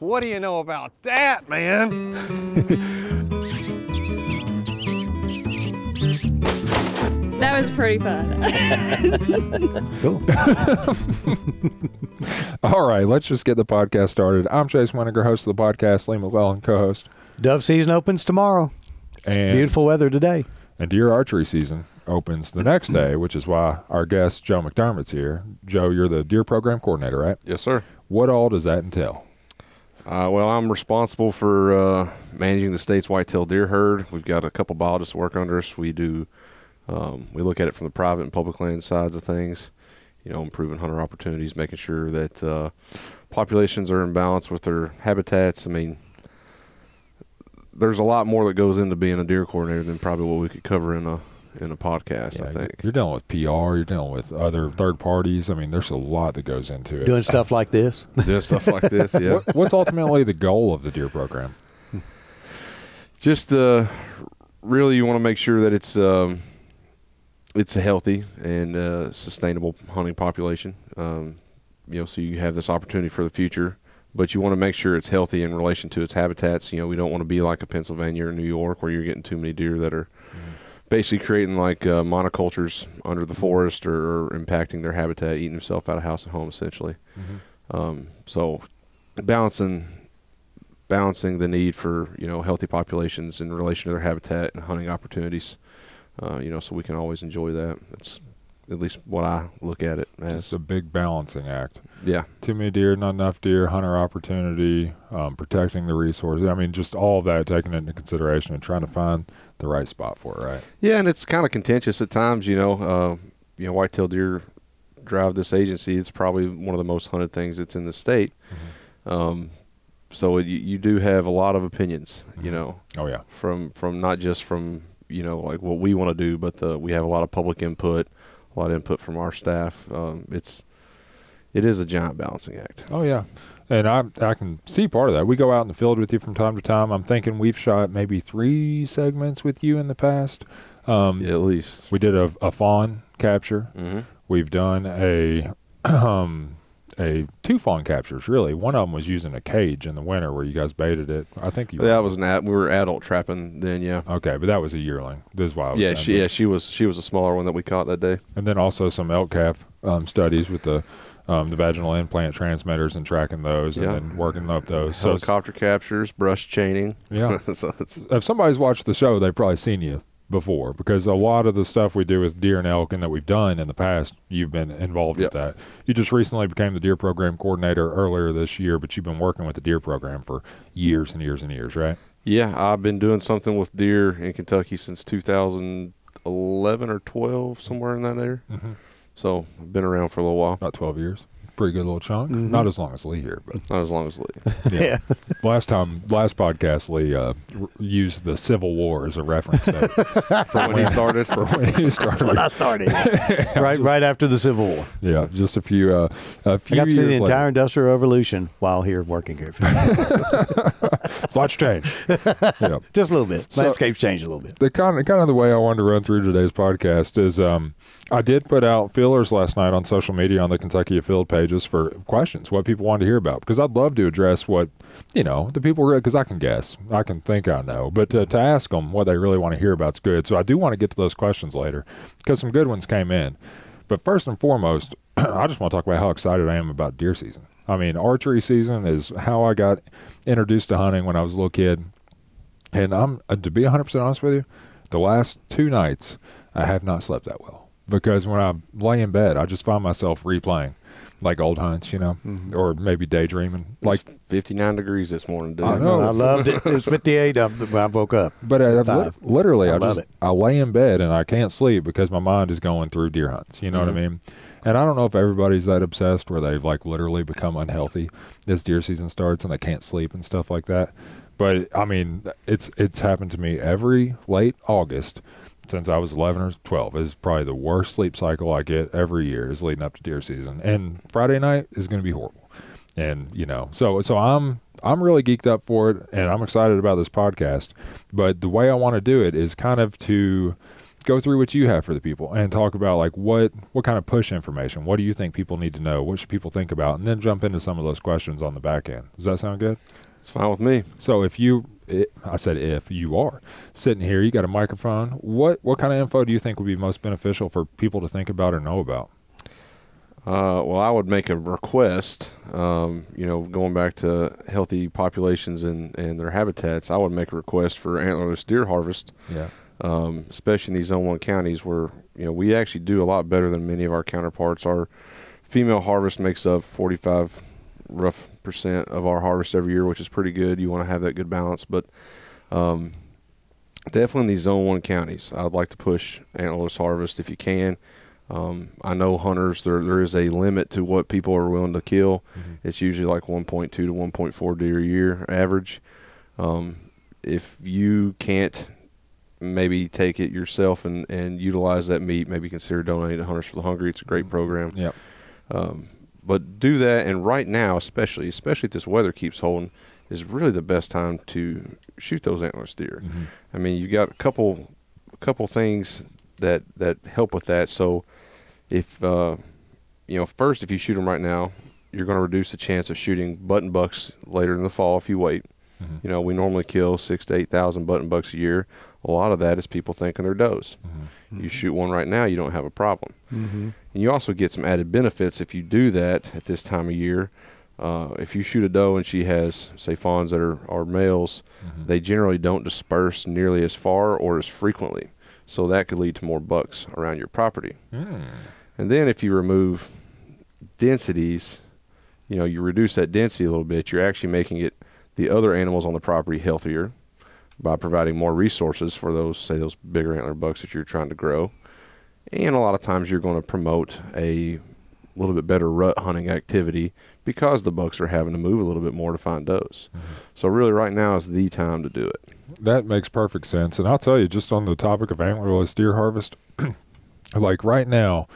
What do you know about that, man? That was pretty fun. Cool. All right, let's just get the podcast started. I'm Chase Winiger, host of the podcast. Lee McClellan, co-host, Dove season opens tomorrow. and Beautiful weather today. and deer archery season opens the next day, which is why our guest Joe McDermott's here. Joe, you're the deer program coordinator, right? Yes, sir. What all does that entail? Uh, well, I'm responsible for uh, managing the state's whitetail deer herd. We've got a couple biologists work under us. We do, um, we look at it from the private and public land sides of things. You know, improving hunter opportunities, making sure that uh, populations are in balance with their habitats. I mean, there's a lot more that goes into being a deer coordinator than probably what we could cover in a in a podcast. I think. You're dealing with PR, you're dealing with other third parties. I mean, there's a lot that goes into it. Doing stuff like this. Doing stuff like this, yeah. What, what's ultimately the goal of the deer program? just uh, really you want to make sure that it's um, it's a healthy and uh, sustainable hunting population. Um, you know, so you have this opportunity for the future, but you want to make sure it's healthy in relation to its habitats. You know, we don't want to be like a Pennsylvania or New York where you're getting too many deer that are basically creating like uh, monocultures under the forest or, or impacting their habitat, eating themselves out of house and home essentially. Um, so balancing balancing the need for you know healthy populations in relation to their habitat and hunting opportunities. Uh, you know, so we can always enjoy that. That's at least what I look at it It's a big balancing act. Yeah, Too many deer, not enough deer, hunter opportunity, um, protecting the resources. I mean, just all of that taken into consideration and trying to find the right spot for it, right? yeah, and it's kind of contentious at times. You know, uh, you know, whitetail deer drive this agency. It's probably one of the most hunted things that's in the state. Um, so it, you, you do have a lot of opinions. You Mhm. know, Oh yeah, from from not just from you know like what we want to do, but the, we have a lot of public input, a lot of input from our staff. Um, it's it is a giant balancing act. oh yeah, and I I can see part of that. We go out in the field with you from time to time. I'm thinking we've shot maybe three segments with you in the past. Um, at least. We did a, a fawn capture. hmm We've done a um, a two fawn captures. Really, one of them was using a cage in the winter where you guys baited it. I think you. That was an ad, we were adult trapping then. Yeah. okay, but that was a yearling. This is why I was Yeah, she, that. yeah, she was she was a smaller one that we caught that day. and then also some elk calf um, studies with the um, the vaginal implant transmitters and tracking those Yeah. and then working up those. So Helicopter captures, brush chaining. yeah, so it's if somebody's watched the show, they've probably seen you before because a lot of the stuff we do with deer and elk and that we've done in the past, you've been involved Yep. with that. You just recently became the deer program coordinator earlier this year, but you've been working with the deer program for years and years and years, right? yeah. I've been doing something with deer in Kentucky since 2011 or 12, somewhere in that area. Mm-hmm. So I've been around for a little while. About 12 years. Pretty good little chunk. Mhm. Not as long as Lee here, but Not as long as Lee. Yeah. last time, last podcast, Lee uh, r- used the Civil War as a reference For when he started. for when he started. when I started. right right after the Civil War. Yeah, just a few, uh, a I few got to see years the later. entire Industrial Revolution while here working here. Lots change. yeah. Just a little bit. So- Landscape's changed a little bit. The kind of, kind of the way I wanted to run through today's podcast is um, I did put out feelers last night on social media on the Kentucky Afield pages for questions, what people wanted to hear about, because I'd love to address what, you know, the people, because I can guess, I can think I know, but to, to ask them what they really want to hear about is good. So I do want to get to those questions later because some good ones came in. But first and foremost, I just want to talk about how excited I am about deer season. I mean, archery season is how I got introduced to hunting when I was a little kid. And I'm uh, to be 100% honest with you, the last two nights I have not slept that well because when I lay in bed, I just find myself replaying like old hunts, you know, Mm-hmm. or maybe daydreaming. Like Like, 59 degrees this morning, dude. I know. I loved it. It was 58 when I woke up. but I, I've li- literally, I I, just it. I lay in bed and I can't sleep because my mind is going through deer hunts. You know what I Mm-hmm. mean? And I don't know if everybody's that obsessed where they've like literally become unhealthy as deer season starts and they can't sleep and stuff like that. But I mean, it's it's happened to me every late August since I was 11 or 12 is probably the worst sleep cycle I get every year is leading up to deer season. And Friday night is going to be horrible. And, you know, so so I'm I'm really geeked up for it and I'm excited about this podcast. But the way I want to do it is kind of to go through what you have for the people and talk about like what what kind of push information. What do you think people need to know? What should people think about? And then jump into some of those questions on the back end. Does that sound good? It's fine with me. So if you, i I said if you are sitting here, you got a microphone. What what kind of info do you think would be most beneficial for people to think about or know about? Uh, well, I would make a request. Um, you know, going back to healthy populations and, and their habitats, I would make a request for antlerless deer harvest, Yeah. um, especially in these zone one counties where you know we actually do a lot better than many of our counterparts. Our female harvest makes up 45 rough percent of our harvest every year, which is pretty good. You want to have that good balance, but um, definitely in these zone one counties, I'd like to push antlerless harvest if you can. Um, I know hunters there there is a limit to what people are willing to kill. It's usually like 1.2 to 1.4 deer a year average. Um, if you can't maybe take it yourself and, and utilize that meat, maybe consider donating to Hunters for the Hungry. It's a great program. Yep. Um, but do that, and right now, especially, especially if this weather keeps holding, is really the best time to shoot those antlerless deer. Mm-hmm. I mean, you've got a couple, a couple things that that help with that. So, if uh, you know, first, if you shoot them right now, you're going to reduce the chance of shooting button bucks later in the fall if you wait. Mhm. You know, we normally kill six to eight thousand button bucks a year. A lot of that is people thinking they're does. Mhm. You shoot one right now, you don't have a problem. Mm-hmm. And you also get some added benefits if you do that at this time of year. Uh, if you shoot a doe and she has, say, fawns that are, are males, Mhm. they generally don't disperse nearly as far or as frequently. So that could lead to more bucks around your property. Mm. And then if you remove densities, you know, you reduce that density a little bit, you're actually making it the other animals on the property healthier by providing more resources for those, say, those bigger antler bucks that you're trying to grow. And a lot of times you're going to promote a little bit better rut hunting activity because the bucks are having to move a little bit more to find does. Mhm. So really right now is the time to do it. That makes perfect sense. And I'll tell you, just on the topic of antlerless deer harvest, like right now,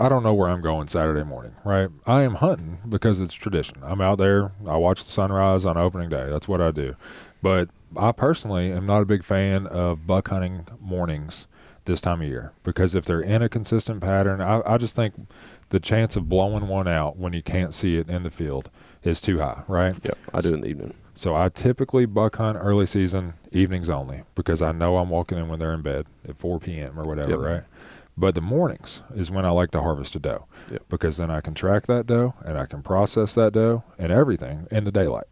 I don't know where I'm going Saturday morning, right? I am hunting because it's tradition. I'm out there, I watch the sunrise on opening day. That's what I do. But I personally am not a big fan of buck hunting mornings this time of year because if they're in a consistent pattern, I, I just think the chance of blowing one out when you can't see it in the field is too high, right? Yep, I do in the evening. So I typically buck hunt early season evenings only because I know I'm walking in when they're in bed at 4 p.m. or whatever, Yep. right? But the mornings is when I like to harvest a doe Yep. because then I can track that doe and I can process that doe and everything in the daylight.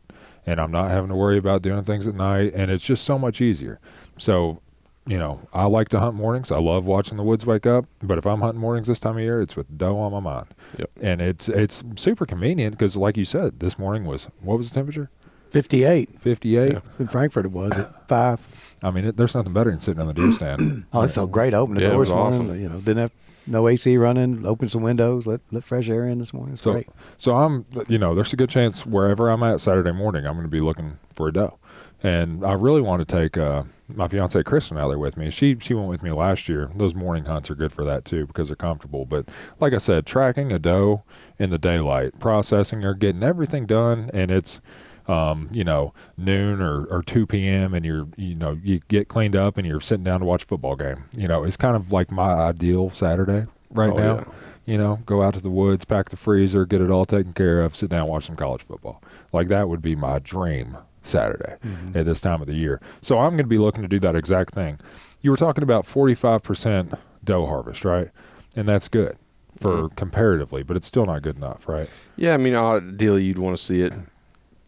And I'm not having to worry about doing things at night and it's just so much easier. So, you know, I like to hunt mornings. I love watching the woods wake up, but if I'm hunting mornings this time of year, it's with doe on my mind. Yep. And it's it's super convenient because like you said, this morning was what was the temperature? 58. 58. Yeah. In Frankfort, it was at five. I mean, it, there's nothing better than sitting on the deer stand. Oh, it felt great opening the Yeah, it doors was this morning. awesome. You know, didn't have no AC running. Opened some windows. Let let fresh air in this morning. It's So, great. so I'm, you know, there's a good chance wherever I'm at Saturday morning, I'm going to be looking for a doe, and I really want to take uh, my fiance Kristen out there with me. She she went with me last year. Those morning hunts are good for that too because they're comfortable. But like I said, tracking a doe in the daylight, processing her, getting everything done, and it's. Um, you know, noon or, or 2 p.m. and you're, you know, you get cleaned up and you're sitting down to watch a football game. You know, it's kind of like my ideal Saturday right Oh, now yeah. you know, go out to the woods, pack the freezer, get it all taken care of, sit down, watch some college football. Like that would be my dream Saturday at this time of the year. So I'm going to be looking to do that exact thing. You were talking about 45% doe harvest, right? And that's good for comparatively, but it's still not good enough, right? Yeah, I mean, ideally you'd want to see it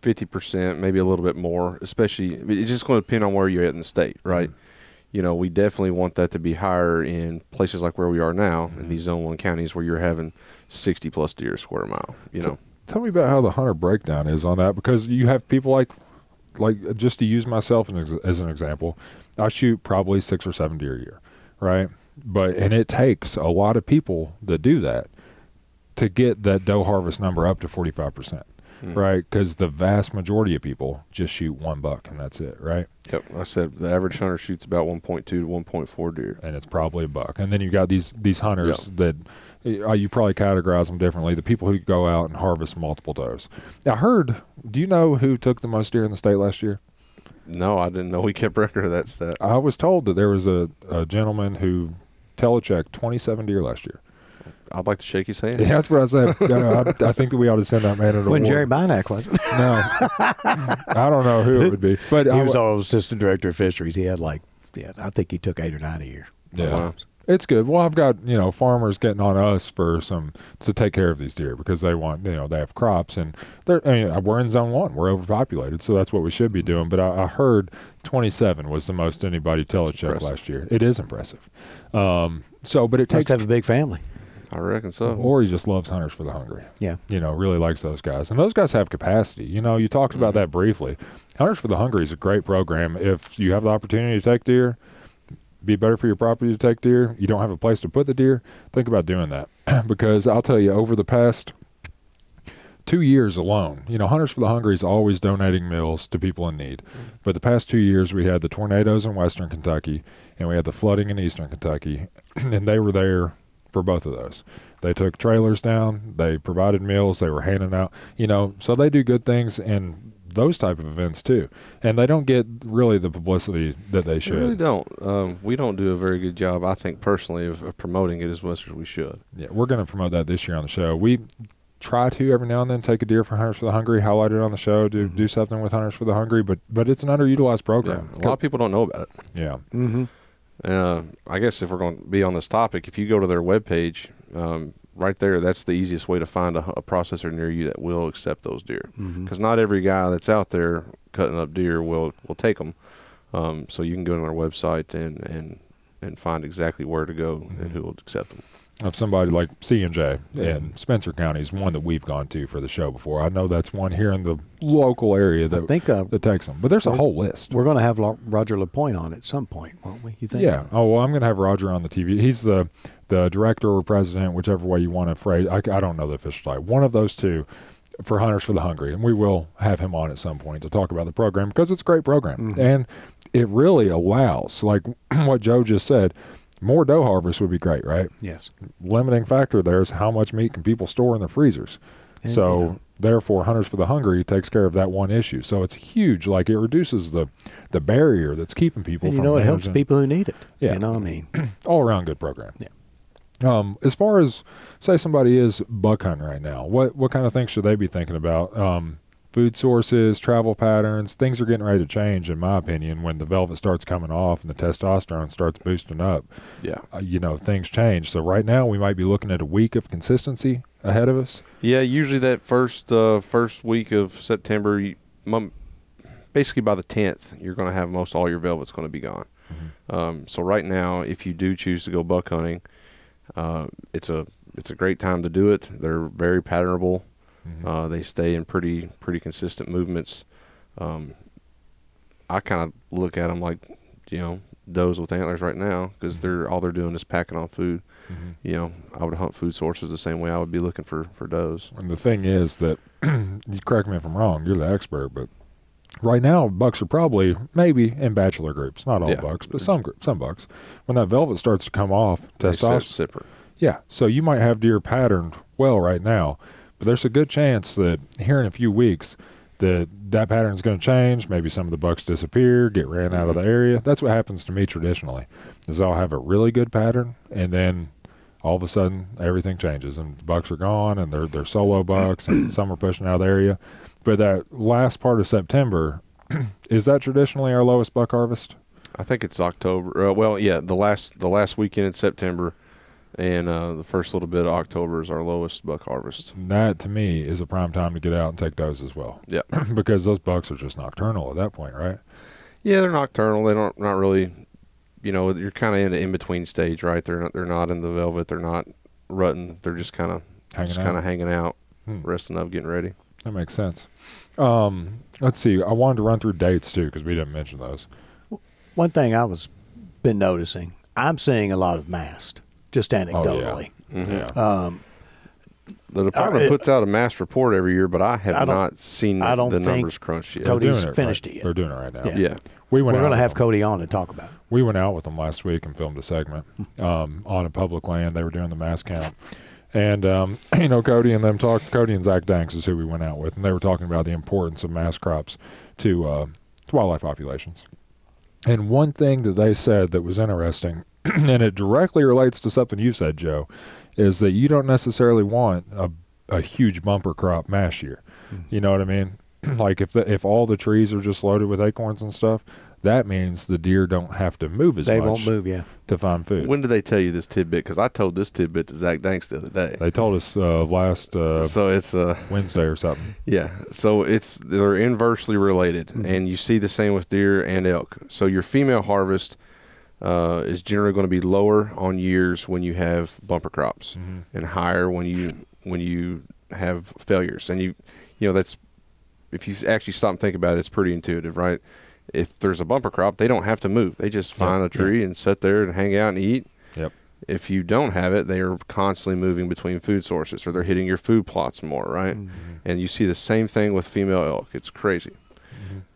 fifty percent, maybe a little bit more. Especially, it's just going to depend on where you're at in the state, mm-hmm. right? You know, we definitely want that to be higher in places like where we are now in mm-hmm. these zone one counties where you're having sixty plus deer a square mile. You know, Tell me about how the hunter breakdown is on that because you have people like, like just to use myself as, as an example, I shoot probably six or seven deer a year, right? But and it takes a lot of people that do that to get that doe harvest number up to forty five percent, Mm. right? Because the vast majority of people just shoot one buck and that's it, right? Yep, I said the average hunter shoots about one point two to one point four deer. and it's probably a buck. And then you got these these hunters that uh, you probably categorize them differently. The people who go out and harvest multiple does. I heard. Do you know who took the most deer in the state last year? No, I didn't know we kept record of that stat. I was told that there was a, a gentleman who Telecheck 27 deer last year. I'd like to shake his hand. Yeah, that's what I said. Uh, I, I think that we ought to send that man an award. when. Jerry Bynack was, No, I don't know who it would be, but he I was w- our assistant director of fisheries. He had like, yeah, I think he took eight or nine a year. yeah. Wow. It's good. Well, I've got you know farmers getting on us for some to take care of these deer because they want you know they have crops and they're I mean, we're in zone one. We're overpopulated, so that's what we should be doing. But I, I heard 27 was the most anybody telecheck last year. It is impressive. Um, so, but it Must takes have a big family. I reckon so. or he just loves hunters for the hungry. Yeah. You know, really likes those guys. And those guys have capacity. You know, you talked about mm-hmm. that briefly. Hunters for the Hungry is a great program. If you have the opportunity to take deer, be better for your property to take deer. You don't have a place to put the deer. Think about doing that. because I'll tell you, over the past two years alone, you know, Hunters for the Hungry is always donating meals to people in need. Mm-hmm. But the past two years, we had the tornadoes in western Kentucky and we had the flooding in eastern Kentucky, and they were there for both of those. They took trailers down, they provided meals, they were handing out, you know, so they do good things in those type of events too. And they don't get really the publicity that they We should. really don't. Um, we don't do a very good job, I think, personally, of, of promoting it as much as we should. Yeah, we're going to promote that this year on the show. We try to every now and then take a deer for Hunters for the Hungry, highlight it on the show, do do something with Hunters for the Hungry, but but it's an underutilized Yeah, program. a lot of people don't know about it. Yeah. Mm-hmm. Uh, I guess if we're going to be on this topic, if you go to their webpage, um, right there, that's the easiest way to find a, a processor near you that will accept those deer. Mm-hmm. Because not every guy that's out there cutting up deer will will take them. Um, so you can go to their website and and and find exactly where to go and who will accept them. Of somebody like C and J in Spencer County is one that we've gone to for the show before. I know that's one here in the local area I that think uh, that takes them, but there's a whole list. we're going to have Roger Lapointe on at some point, won't we? You think? Yeah. Oh well, I'm going to have Roger on the TV. He's the the director or president, whichever way you want to phrase. I, I don't know the official title. One of those two for Hunters for the Hungry, and we will have him on at some point to talk about the program because it's a great program, and it really allows, like what Joe just said, more doe harvest would be great, right? Yes. Limiting factor there is how much meat can people store in their freezers. And, so you know, therefore, Hunters for the Hungry takes care of that one issue. So it's huge. Like it reduces the the barrier that's keeping people and you know, it helps people who need it. Yeah. You know, what I mean, all around good program. Yeah. Um, as far as say somebody is buck hunting right now, what what kind of things should they be thinking about? Um, food sources, travel patterns, things are getting ready to change, in my opinion, when the velvet starts coming off and the testosterone starts boosting up. Yeah. Uh, you know, things change. So right now we might be looking at a week of consistency ahead of us. Yeah, usually that first uh, first week of September, you, basically by the tenth, you're going to have most all your velvet's going to be gone. Um, so right now, if you do choose to go buck hunting, uh, it's a it's a great time to do it. They're very patternable. Uh, they stay in pretty pretty consistent movements. Um, I kind of look at them like you know does with antlers right now because they're all they're doing is packing on food. You know, I would hunt food sources the same way I would be looking for for does. And the thing is that you correct me if I'm wrong. You're the expert, but right now bucks are probably maybe in bachelor groups, not all Yeah. bucks, but some some bucks. When that velvet starts to come off, testosterone. Yeah, so you might have deer patterned well right now, but there's a good chance that here in a few weeks that that pattern is going to change. Maybe some of the bucks disappear, get ran out of the area. That's what happens to me traditionally. Is I'll have a really good pattern, and then all of a sudden everything changes, and the bucks are gone, and they're they're solo bucks, and some are pushing out of the area. But that last part of September, is that traditionally our lowest buck harvest? I think it's October. Uh, well, yeah, the last the last weekend in September, and uh, the first little bit of October is our lowest buck harvest. That to me is a prime time to get out and take those as well. Yeah, because those bucks are just nocturnal at that point, right? yeah, they're nocturnal. They don't not really, you know, you're kind of in an in between stage, right? They're not they're not in the velvet. They're not rutting. They're just kind of Hanging just out. kind of hanging out, Hmm. resting up, getting ready. That makes sense. Um, let's see. I wanted to run through dates too because we didn't mention those. one thing I was been noticing, I'm seeing a lot of mast, just anecdotally. Mm-hmm. Yeah. Um, The department Uh, puts out a mast report every year, but I have I don't- not seen I the, don't the think numbers crunched yet. Cody- Cody's doing it finished right. it yet. They're doing it right now. Yeah. yeah, We went we're going to have them. Cody on to talk about it. We went out with them last week and filmed a segment um, on a public land. They were doing the mast count. And, um, you know, Cody and them talk. Cody and Zach Danks is who we went out with. And they were talking about the importance of mast crops to, uh, to wildlife populations. And one thing that they said that was interesting and it directly relates to something you said, Joe, is that you don't necessarily want a, a huge bumper crop mash year. You know what I mean? like if the, if all the trees are just loaded with acorns and stuff, that means the deer don't have to move as They much They won't move. Yeah. to find food. When did they tell you this tidbit? Because I told this tidbit to Zach Danks the other day. they told us uh, last uh, so it's uh Wednesday or something. yeah. So it's they're inversely related, Mm-hmm. and you see the same with deer and elk. So your female harvest uh, is generally going to be lower on years when you have bumper crops, and higher when you when you have failures. And you you know that's if you actually stop and think about it, it's pretty intuitive, right? If there's a bumper crop, they don't have to move. They just find a tree and sit there and hang out and eat. Yep. If you don't have it, they are constantly moving between food sources or they're hitting your food plots more, right? And you see the same thing with female elk. It's crazy.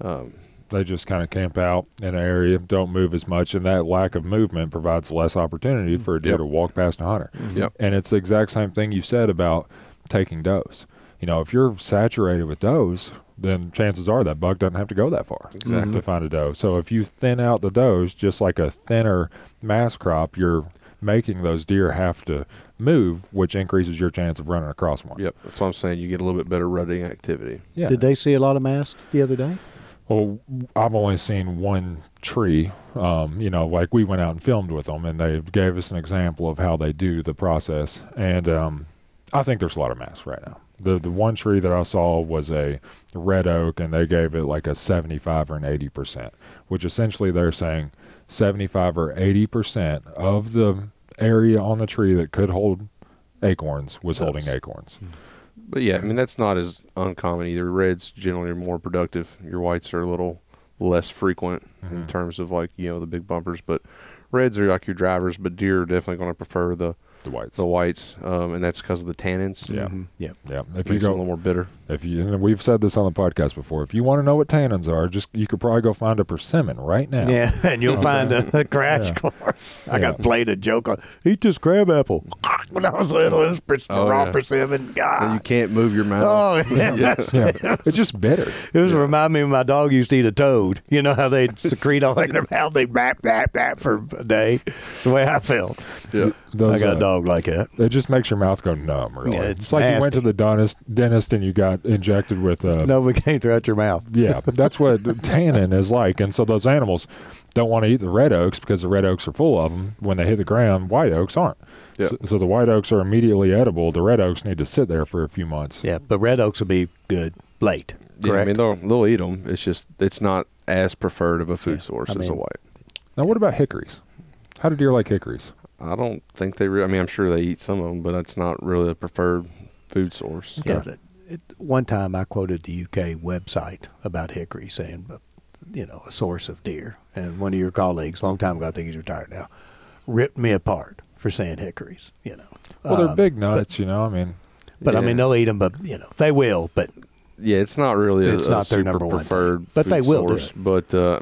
Um, They just kind of camp out in an area, don't move as much, and that lack of movement provides less opportunity mm-hmm. for a deer Yep. to walk past a hunter. Mm-hmm. Yep. And it's the exact same thing you said about taking does. You know, if you're saturated with does, then chances are that buck doesn't have to go that far Exactly. Mm-hmm. to find a doe. So if you thin out the does, just like a thinner mast crop, you're making those deer have to move, which increases your chance of running across one. Yep, that's what I'm saying. You get a little bit better rutting activity. Yeah. Did they see a lot of masks the other day? Well, I've only seen one tree. Um, you know, like we went out and filmed with them, and they gave us an example of how they do the process. And um, I think there's a lot of mast right now. The the one tree that I saw was a red oak, and they gave it like a 75 or an 80 percent, which essentially they're saying 75 or 80 percent of the area on the tree that could hold acorns was holding Does. acorns. But yeah, I mean that's not as uncommon either. Reds generally are more productive. Your whites are a little less frequent in Mhm. terms of like you know the big bumpers. But reds are like your drivers, but deer are definitely going to prefer the The whites. the whites, um, and that's because of the tannins. Yeah. Mhm. Yep. yeah. If Makes you it a little more bitter. If you, and we've said this on the podcast before, if you want to know what tannins are, just you could probably go find a persimmon right now. Yeah, and you'll Okay. find a, a crash Yeah. course. I Yeah. got played a joke on eat this crab apple. when I was little, it was pers- Oh, raw yeah. persimmon. And you can't move your mouth. Oh, yeah. Yeah, it's just bitter. It was remind me when my dog used to eat a toad. You know how they secrete all in their mouth, they rap, rap, rap for a day. It's the way I felt. Yeah. Those, I got uh, a dog like that. It just makes your mouth go numb. Really, Yeah, it's, it's like you went to the dentist, dentist and you got injected with. Uh, Novocaine throughout your mouth. Yeah, that's what tannin is like, and so those animals don't want to eat the red oaks because the red oaks are full of them. When they hit the ground, white oaks aren't. Yeah. So, so the white oaks are immediately edible. The red oaks need to sit there for a few months. Yeah, but red oaks will be good late. Yeah, I mean they'll they'll eat them. It's just it's not as preferred of a food Yeah, source I as a white. Now, what about hickories? How do deer like hickories? I don't think they. Re- I mean, I'm sure they eat some of them, but it's not really a preferred food source. Yeah, that- it, one time I quoted the UK website about hickory, saying, uh, you know, a source of deer. And one of your colleagues, a long time ago, I think he's retired now, ripped me apart for saying hickories. You know, Well, they're Um, big nuts, you know. I mean, But I mean, they'll eat them, but you know, they will. But Yeah, it's not really. It's a, not a their super number one thing. preferred, But they food will do source. But uh,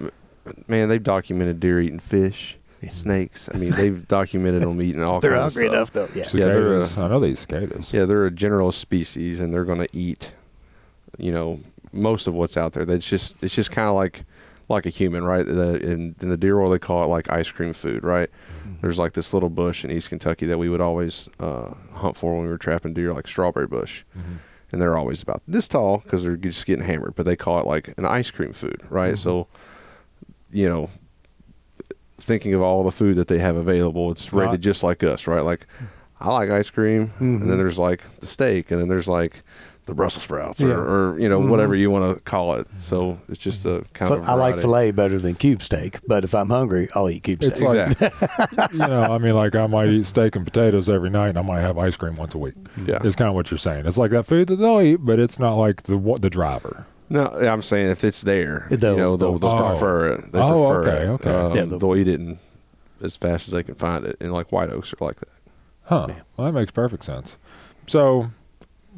man, they've documented deer eating fish, snakes. I mean, they've documented them eating all if they're kinds hungry of enough, stuff. they'll yeah. Yeah, they're, uh. I know these cicadas. Yeah, they're a general species, and they're going to eat. You know, most of what's out there. That's just it's just kind of like like a human, right? The, in, in the deer world, they call it like ice cream food, right? Mm-hmm. There's like this little bush in East Kentucky that we would always uh, hunt for when we were trapping deer, like strawberry bush. Mhm. and they're always about this tall because they're just getting hammered. But they call it like an ice cream food, right? So, you know, thinking of all the food that they have available, it's Right. rated just like us, right? Like, I like ice cream, and then mm-hmm. there's like the steak, and then there's like the Brussels sprouts, or, Yeah. or you know mm-hmm. whatever you want to call it. Mm-hmm. So it's just a kind of. I like filet better than cube steak, but if I'm hungry, I'll eat cube It's steak. like- Exactly. you know, I mean, like I might eat steak and potatoes every night, and I might have ice cream once a week. yeah. It's kind of what you're saying. It's like that food that they'll eat, but it's not like the what the driver. No, I'm saying if it's there, They'll- you know, they'll, they'll they'll prefer it. They Oh, prefer okay, it. okay. Um, Yeah, they'll- they'll eat it in, as fast as they can find it, and like white oaks are like that. Huh. Yeah. Well, that makes perfect sense. So,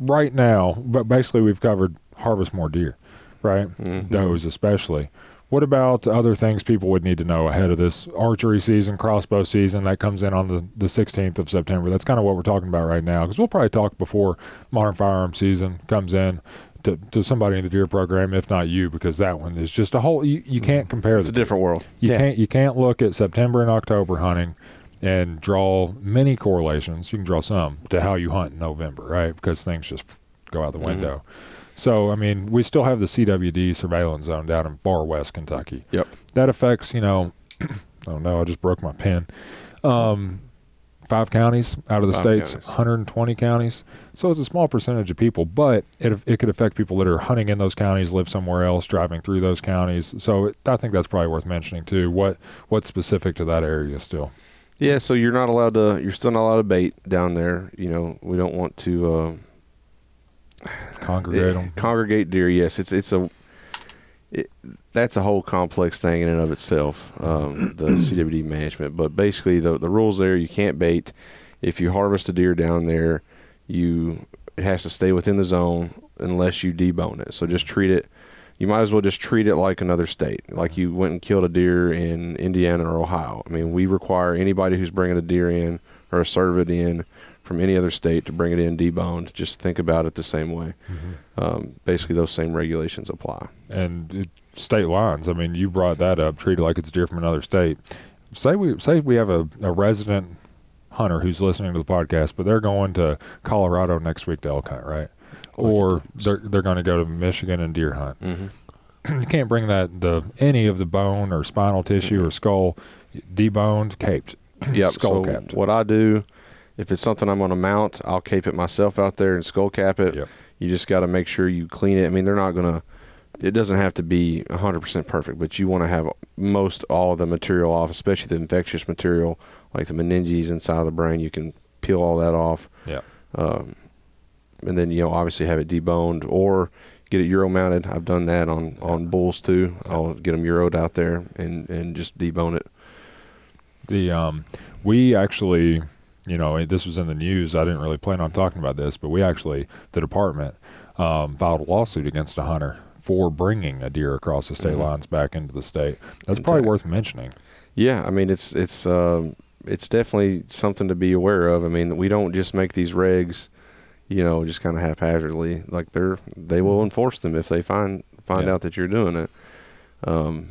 right now, but basically, we've covered harvest more deer, right? Mhm. Does especially. What about other things people would need to know ahead of this archery season, crossbow season that comes in on the, the 16th of September? That's kind of what we're talking about right now because we'll probably talk before modern firearm season comes in. To, to somebody in the deer program, if not you, because that one is just a whole. You, you can't compare It's the a different world. You Yeah. can't you can't look at September and October hunting and draw many correlations. You can draw some to how you hunt in November, right? Because things just go out the Mhm. window. So I mean, we still have the CWD surveillance zone down in far west Kentucky. Yep. That affects, you know, oh no, I just broke my pen. Um, five counties out of the Five state's counties. 120 counties. So it's a small percentage of people, but it it could affect people that are hunting in those counties, live somewhere else, driving through those counties. So it, I think that's probably worth mentioning too. What what's specific to that area still? Yeah, so you're not allowed to. You're still not allowed to bait down there. You know, we don't want to uh, Congregate it- them. congregate deer. Yes, it's it's a. It, that's a whole complex thing in and of itself. Um, the CWD management, but basically the the rules there. You can't bait. If you harvest a deer down there, you it has to stay within the zone unless you debone it. So just treat it. You might as well just treat it like another state, like you went and killed a deer in Indiana or Ohio. I mean, we require anybody who's bringing a deer in or a cervid in from any other state to bring it in deboned. Just think about it the same way. Um, basically, those same regulations apply. and it, state lines. I mean, you brought that up. Treat it like it's deer from another state. Say we say we have a, a resident hunter who's listening to the podcast, but they're going to Colorado next week to elk hunt, right? Or they're they're going to go to Michigan and deer hunt. Mm-hmm. you can't bring that the any of the bone or spinal tissue or skull deboned, caped, Yep. skull so capped. what I do, if it's something I'm going to mount, I'll cape it myself out there and skull cap it. Yep. You just got to make sure you clean it. I mean, they're not going to. It doesn't have to be 100% perfect, but you want to have most all of the material off, especially the infectious material like the meninges inside of the brain. You can peel all that off. Yeah. Um, and then you know obviously have it deboned or get it euro mounted. I've done that on on bulls too. I'll get them euroed out there and and just debone it. The um, we actually, you know, this was in the news. I didn't really plan on talking about this, but we actually, the department, um, filed a lawsuit against a hunter for bringing a deer across the state Mhm. lines back into the state. That's probably worth mentioning. Yeah, I mean it's it's um, it's definitely something to be aware of. I mean we don't just make these regs, you know, just kind of haphazardly. Like they're they will enforce them if they find find Yeah. out that you're doing it. Um,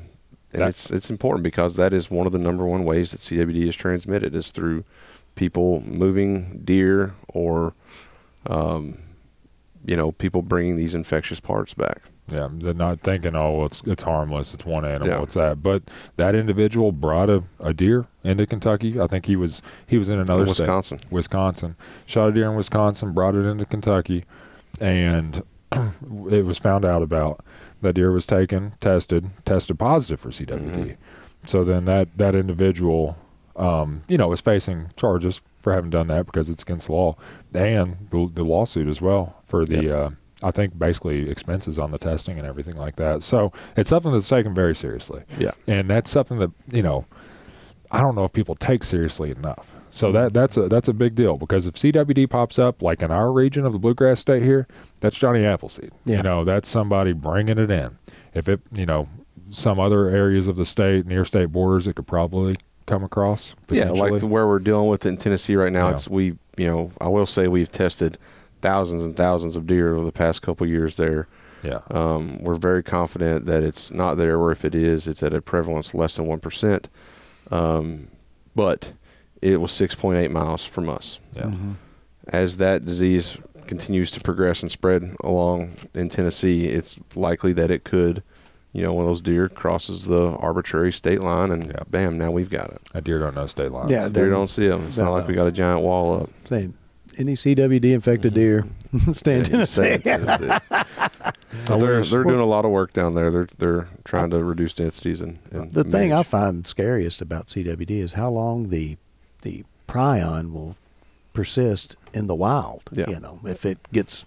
and That- it's it's important because that is one of the number one ways that CWD is transmitted is through people moving deer or, um, you know, people bringing these infectious parts back. Yeah, they're not thinking, oh, it's it's harmless. It's one animal. Yeah. It's that. But that individual brought a, a deer into Kentucky. I think he was he was in another In state. Wisconsin. Wisconsin. Shot a deer in Wisconsin, brought it into Kentucky, and it was found out about. That deer was taken, tested, tested positive for CWD. Mhm. So then that that individual, um, you know, is facing charges for having done that because it's against the law, and the, the lawsuit as well for the. Yep. Uh, I think basically expenses on the testing and everything like that. So it's something that's taken very seriously Yeah. and that's something that you know I don't know if people take seriously enough. So that that's a that's a big deal because if CWD pops up like in our region of the bluegrass state here, that's Johnny Appleseed. Yeah. You know, that's somebody bringing it in. If it, you know, some other areas of the state, near state borders, it could probably come across. Yeah, like the, where we're dealing with in Tennessee right now. Yeah. It's we, you know, I will say we've tested thousands and thousands of deer over the past couple years there. yeah, Um, we're very confident that it's not there, or if it is, it's at a prevalence less than one percent. Um, but it was six point eight miles from us. yeah, Mhm. As that disease continues to progress and spread along in Tennessee, it's likely that it could, you know, one of those deer crosses the arbitrary state line, and Yeah. bam, now we've got it. a deer don't know state lines. Yeah, Deer don't see them. It's not no. like we got a giant wall up. Same. Any CWD infected deer, stay in Mm-hmm. Yeah, stay Tennessee. in Tennessee. But they're they're doing a lot of work down there. They're they're trying to reduce densities and, and The thing I find scariest about CWD is how long the the prion will persist in the wild. Yeah. You know, if it gets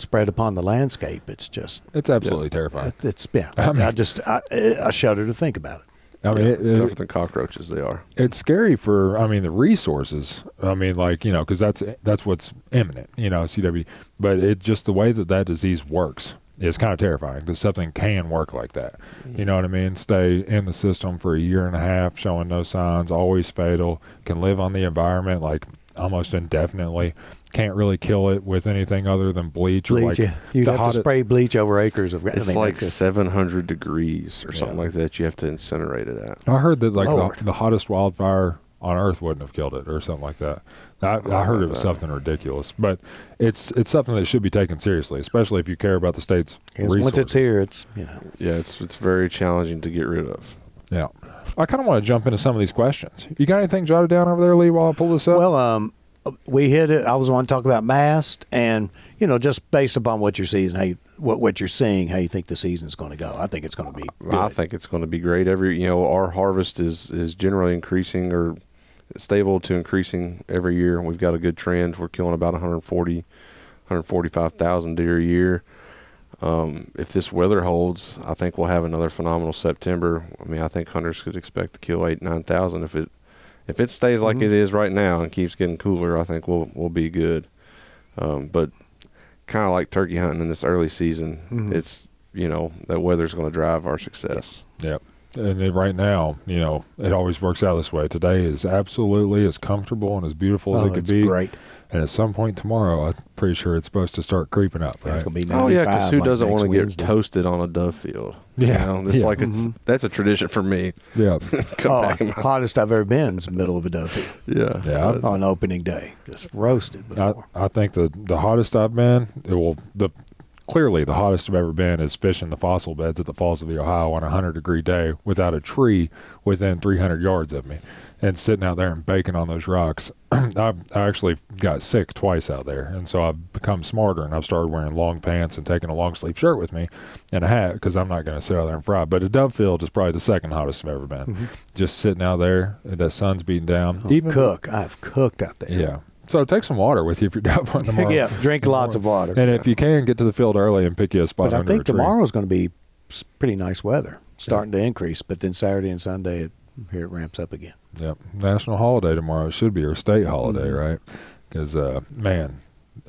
spread upon the landscape, it's just it's absolutely terrifying. it, it's yeah. I I, just I, I shudder to think about it. I mean, Yeah, it, it- tougher than cockroaches they are. it's scary for i mean the resources i mean like you know because that's that's what's imminent you know cw but it just the way that that disease works is kind of terrifying that something can work like that mm. you know what i mean stay in the system for a year and a half showing no signs always fatal can live on the environment like almost indefinitely can't really kill it with anything other than bleach. or Bleach, like yeah. You'd the have to spray bleach over acres of. I It's like 700 degrees or something Yeah. like that. You have to incinerate it at. I heard that like the, the hottest wildfire on Earth wouldn't have killed it or something like that. I, I heard it was that. something ridiculous, but it's it's something that should be taken seriously, especially if you care about the state's Yes, resources. once it's here, it's you know. Yeah, it's it's very challenging to get rid of. Yeah, I kind of want to jump into some of these questions. You got anything jotted down over there, Lee? While I pull this up. Well, um, we hit it. I was want to talk about mast, and you know, just based upon what you're seeing, how you, what what you're seeing, how you think the season's going to go. I think it's going to be. Good. I think it's going to be great. Every you know, our harvest is is generally increasing or stable to increasing every year. We've got a good trend. We're killing about 140, 145,000 deer a year. Um, if this weather holds, I think we'll have another phenomenal September. I mean, I think hunters could expect to kill eight nine thousand if it if it stays like Mhm. it is right now and keeps getting cooler. I think we'll we'll be good. Um, but kind of like turkey hunting in this early season, Mhm. it's you know that weather's going to drive our success. Yep. And then right now, you know, it always works out this way. Today is absolutely as comfortable and as beautiful as oh, it could be. great. And at some point tomorrow, I'm pretty sure it's supposed to start creeping up, Yeah. It's going to be Oh yeah, because who like doesn't want to get toasted on a dove field? Yeah, you know, it's yeah. like a, Mhm. that's a tradition for me. yeah. Come Oh, back hottest I've ever been is the middle of a dove yeah, Yeah, on opening day. Just roasted I. I think the the hottest I've been, it will the clearly the hottest I've ever been is fishing the fossil beds at the Falls of the Ohio on a hundred degree day without a tree within 300 yards of me, and sitting out there and baking on those rocks. I I actually got sick twice out there, and so I've become smarter and I've started wearing long pants and taking a long sleeve shirt with me and a hat because I'm not going to sit out there and fry. But a dove field is probably the second hottest I've ever been. Just sitting out there, the sun's beating down. Mm-hmm. Oh, Even cook. I've cooked out there. yeah. So take some water with you if you're down one tomorrow. yeah. Drink lots of water. And if you can, get to the field early and pick you a spot but I think tomorrow's going to be pretty nice weather, starting to increase. But then Saturday and Sunday, it, here it ramps up again. Yep. National holiday tomorrow. It should be or state holiday, Mhm. right? Because uh, man,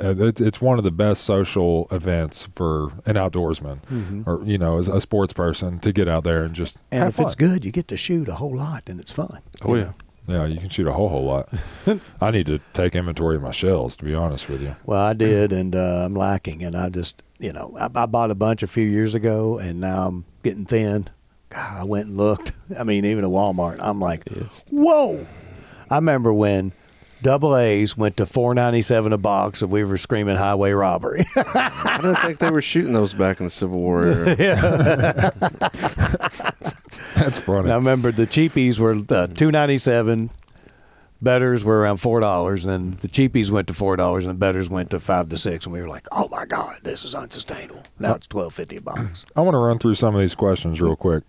uh, it's it's one of the best social events for an outdoorsman Mm-hmm. or you know as a sports person to get out there and just And if fun. it's good, you get to shoot a whole lot, and it's fun. Oh, yeah. know? Yeah, you can shoot a whole whole lot. I need to take inventory of my shells to be honest with you. Well, I did, and uh, I'm lacking. And I just, you know, I, I bought a bunch a few years ago, and now I'm getting thin. God, I went and looked. I mean, even at Walmart, I'm like, It's- whoa! I remember when double A's went to four ninety seven a box, and we were screaming highway robbery. I don't think they were shooting those back in the Civil War era. That's funny. And I remember the cheapies were uh, two ninety seven. Betters were around four dollars, and the cheapies went to four dollars, and the betters went to five to six, and we were like, "Oh my god, this is unsustainable." Now it's twelve fifty a box. I want to run through some of these questions real quick.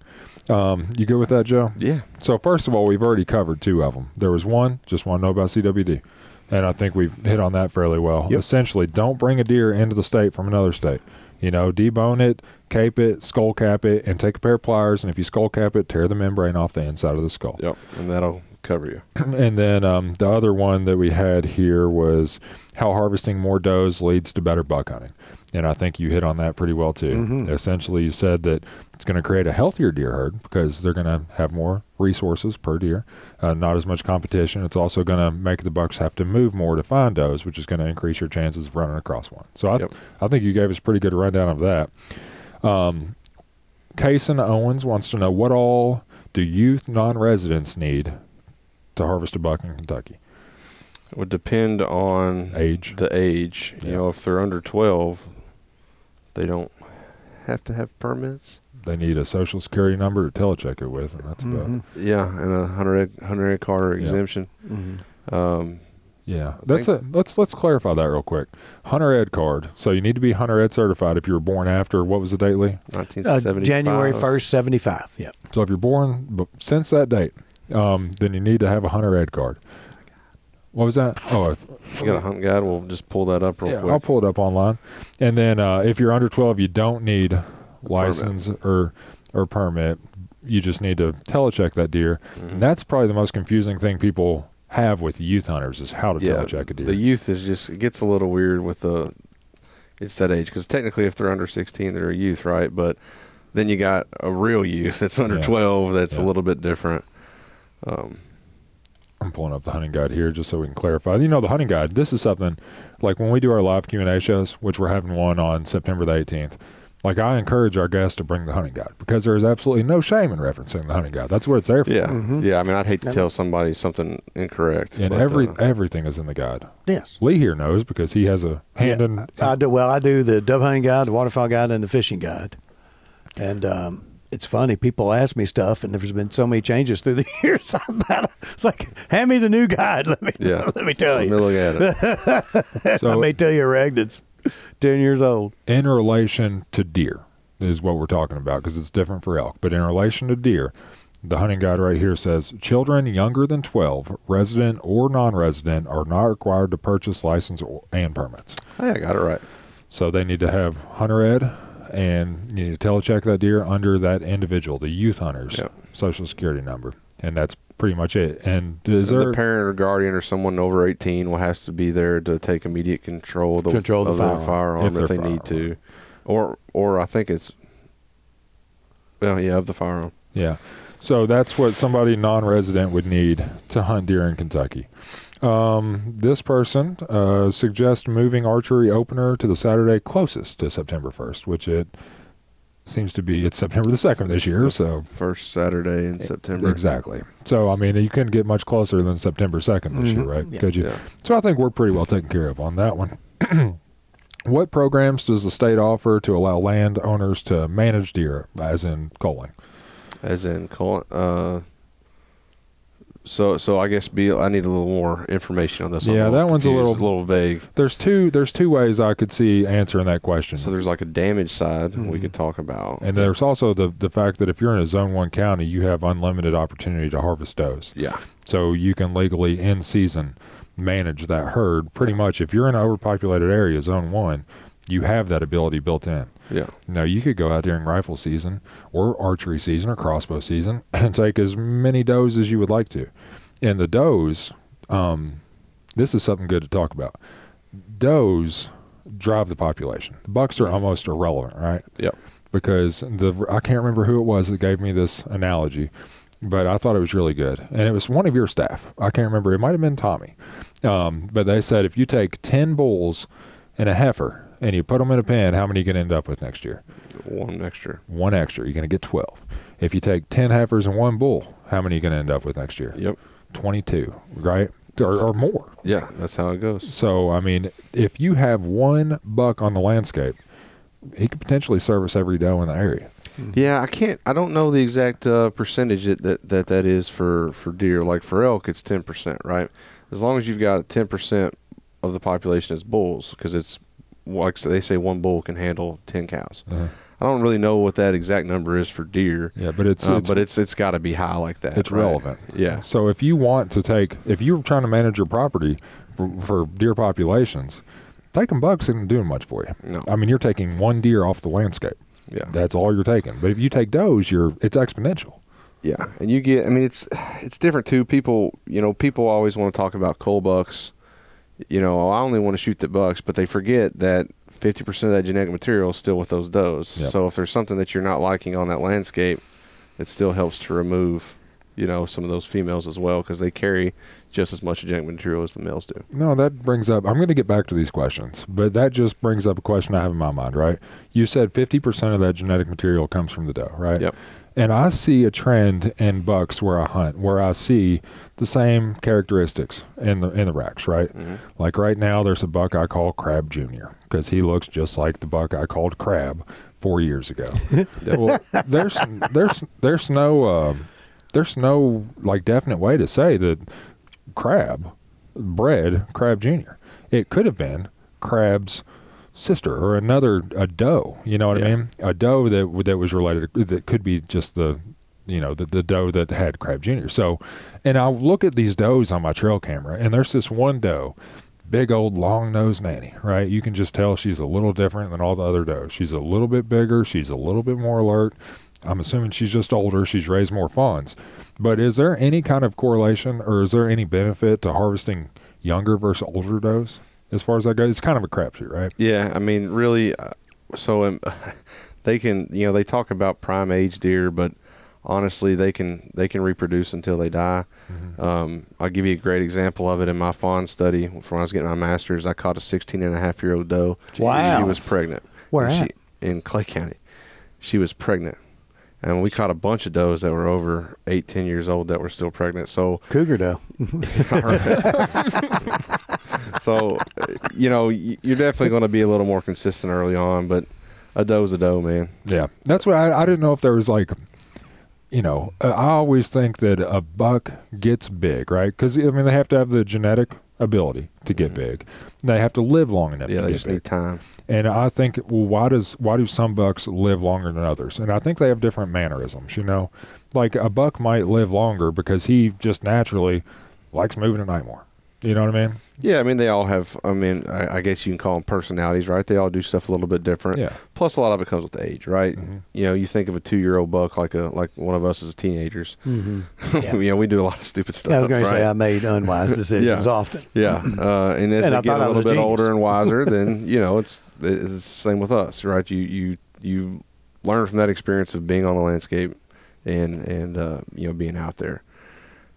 Um, you good with that, Joe? yeah, So first of all, we've already covered two of them. There was one, just want to know about CWD, and I think we've hit on that fairly well. Yep. Essentially, don't bring a deer into the state from another state. You know, debone it, cape it, skull cap it, and take a pair of pliers. And if you skull cap it, tear the membrane off the inside of the skull. yep, and that'll cover you. and then um, the other one that we had here was how harvesting more does leads to better buck hunting. And I think you hit on that pretty well too. Mhm. Essentially, you said that it's going to create a healthier deer herd because they're going to have more resources per deer, uh, not as much competition. It's also going to make the bucks have to move more to find does, which is going to increase your chances of running across one. So I, Yep. I think you gave us a pretty good rundown of that. Um, Kaysen Owens wants to know what all do youth non-residents need to harvest a buck in Kentucky? It would depend on Age. the age. You know, if they're under twelve, they don't have to have permits. They need a social security number to telecheck it with, and that's about. Mhm. Yeah, and a hundred hundred car exemption. Mhm. Um, Yeah, that's it. Let's let's clarify that real quick. Hunter Ed card. So you need to be Hunter Ed certified if you were born after what was the date, Lee? nineteen Uh, January first, seventy five. Yep. So if you're born b- since that date, um, then you need to have a Hunter Ed card. What was that? Oh, if, You got a hunt guide. We'll just pull that up real yeah, quick. I'll pull it up online. And then uh, if you're under 12, you don't need license or or permit. You just need to telecheck that deer. Mhm. And that's probably the most confusing thing people have with youth hunters is how to yeah, telecheck a deer. the youth is just it gets a little weird with the it's that age because technically if they're under 16 they're a youth right but then you got a real youth that's under Yeah. 12 that's Yeah. a little bit different um, I'm pulling up the hunting guide here just so we can clarify. You know, the hunting guide. This is something like when we do our live Q and A shows, which we're having one on September the 18th. Like I encourage our guests to bring the hunting guide because there is absolutely no shame in referencing the hunting guide. That's what it's there for. Yeah, Mhm. yeah. I mean, I'd hate to Yep. tell somebody something incorrect. And but, every uh, everything is in the guide. Yes. Lee here knows because he has a hand Yeah, in. I do well. I do the dove hunting guide, the waterfowl guide, and the fishing guide. And um, it's funny. People ask me stuff, and there's been so many changes through the years. I'm about it's like, hand me the new guide. Let me Yeah. let me tell let me you. look at it. I So- may tell you a reg that's ten years old. in relation to deer is what we're talking about because it's different for elk. But in relation to deer, the hunting guide right here says children younger than 12, resident or non-resident, are not required to purchase license or, and permits. Hey, I got it right. So they need to have hunter ed and you need to telecheck that deer under that individual, the youth hunter's Yep. social security number, and that's pretty much it. And is And there the parent or guardian or someone over 18 will has to be there to take immediate control of the, Control the of their firearm. firearm If if, they're they need to, or or I think it's well, yeah, of the firearm. Yeah. So that's what somebody non resident would need to hunt deer in Kentucky. Um, this person uh, suggests moving archery opener to the Saturday closest to September 1st, which it seems to be. It's September the 2nd this year. So, First Saturday in September. exactly. So, I mean, you couldn't get much closer than September 2nd this year, Mhm. right? Yeah. Could you? Yeah. So I think we're pretty well taken care of on that one. what programs does the state offer to allow landowners to manage deer, as in culling? As in, call, uh, so so I guess Beal, I need a little more information on this. I'm Yeah, that one's a confused, little- little vague. There's two. There's two ways I could see answering that question. So there's like a damage side we Mhm. could talk about. and there's also the the fact that if you're in a zone one county, you have unlimited opportunity to harvest does. yeah, So you can legally in season manage that herd. Pretty much, if you're in an overpopulated area, zone one, you have that ability built in. Yeah, Now you could go out during rifle season or archery season or crossbow season and take as many does as you would like to. And the does, um, this is something good to talk about. Does drive the population. The bucks are almost irrelevant, right? Yep. Because the I can't remember who it was that gave me this analogy, but I thought it was really good, and it was one of your staff. I can't remember. It might have been Tommy, um, but they said if you take ten bulls and a heifer and you put them in a pen, how many are you going to end up with next year? one extra. One extra. You're going to get 12. If you take 10 heifers and one bull, how many are you going to end up with next year? Yep. 22, right? Or, or more. Yeah, that's how it goes. So, I mean, if you have one buck on the landscape, he could potentially service every doe in the area. Yeah, I can't. I don't know the exact uh, percentage that, that that that is for for deer. Like for elk, it's ten percent, right? As long as you've got ten percent of the population as bulls, because it's like they say, one bull can handle ten cows. Uh, I don't really know what that exact number is for deer, yeah, but it's, uh, it's but it's it's got to be high like that. it's right? relevant. Yeah, So if you want to take, if you're trying to manage your property for, for deer populations, taking bucks isn't doing much for you. no, I mean, you're taking one deer off the landscape. yeah, That's all you're taking. But if you take does, you're it's exponential. yeah. And you get. I mean, it's it's different too. People, you know, people always want to talk about cull bucks. You know, oh, I only want to shoot the bucks, but they forget that 50% of that genetic material is still with those does. Yep. So if there's something that you're not liking on that landscape, it still helps to remove, you know, some of those females as well because they carry just as much genetic material as the males do. No, that brings up. I'm going to get back to these questions, but that just brings up a question I have in my mind. Right? You said 50% of that genetic material comes from the doe, right? Yep. And I see a trend in bucks where I hunt, where I see the same characteristics in the in the racks, right? Mhm. Like right now, there's a buck I call Crab Junior because he looks just like the buck I called Crab four years ago. well, there's there's there's no um there's no like definite way to say that Crab bred Crab Junior. It could have been Crab's sister or another a doe. You know what I mean? A doe that that was related that could be just the you know the the doe that had Crab Junior. So, and I'll look at these does on my trail camera, and there's this one doe. Big old long nosed nanny, right? You can just tell she's a little different than all the other does. She's a little bit bigger. She's a little bit more alert. I'm assuming she's just older. She's raised more fawns. But is there any kind of correlation or is there any benefit to harvesting younger versus older does as far as that goes? It's kind of a crapshoot, right? Yeah, I mean, really. Uh, so um, they can, you know, they talk about prime age deer, but honestly, they can they can reproduce until they die. Mm-hmm. Um, I'll give you a great example of it in my fawn study. From when I was getting my master's, I caught a 16 and a half year old doe. Wow. She was pregnant. Where at? She, in Clay County. She was pregnant. And we caught a bunch of does that were over eight, ten years old that were still pregnant. So Cougar doe. so, you know, you're definitely going to be a little more consistent early on, but a doe's a doe, man. Yeah, that's what I, I didn't know if there was like, you know, I always think that a buck gets big, right? Because I mean they have to have the genetic ability to get big. They have to live long enough Mm-hmm. Yeah, to they get just big. need time. And I think, well, why does why do some bucks live longer than others? And I think they have different mannerisms. You know, like a buck might live longer because he just naturally likes moving at night more. You know what I mean? Yeah, I mean, they all have, I mean, I, I guess you can call them personalities, right? They all do stuff a little bit different. Yeah. Plus, a lot of it comes with age, right? Mhm. You know, you think of a two year old buck like a like one of us as teenagers. Mm-hmm. Yeah. you know, we do a lot of stupid stuff. I was going right? to say I made unwise decisions Yeah. often. Yeah, uh, and as And they I get thought a I was little a bit genius. older and wiser, then you know it's it's the same with us, right? You you you learn from that experience of being on the landscape and and uh, you know being out there.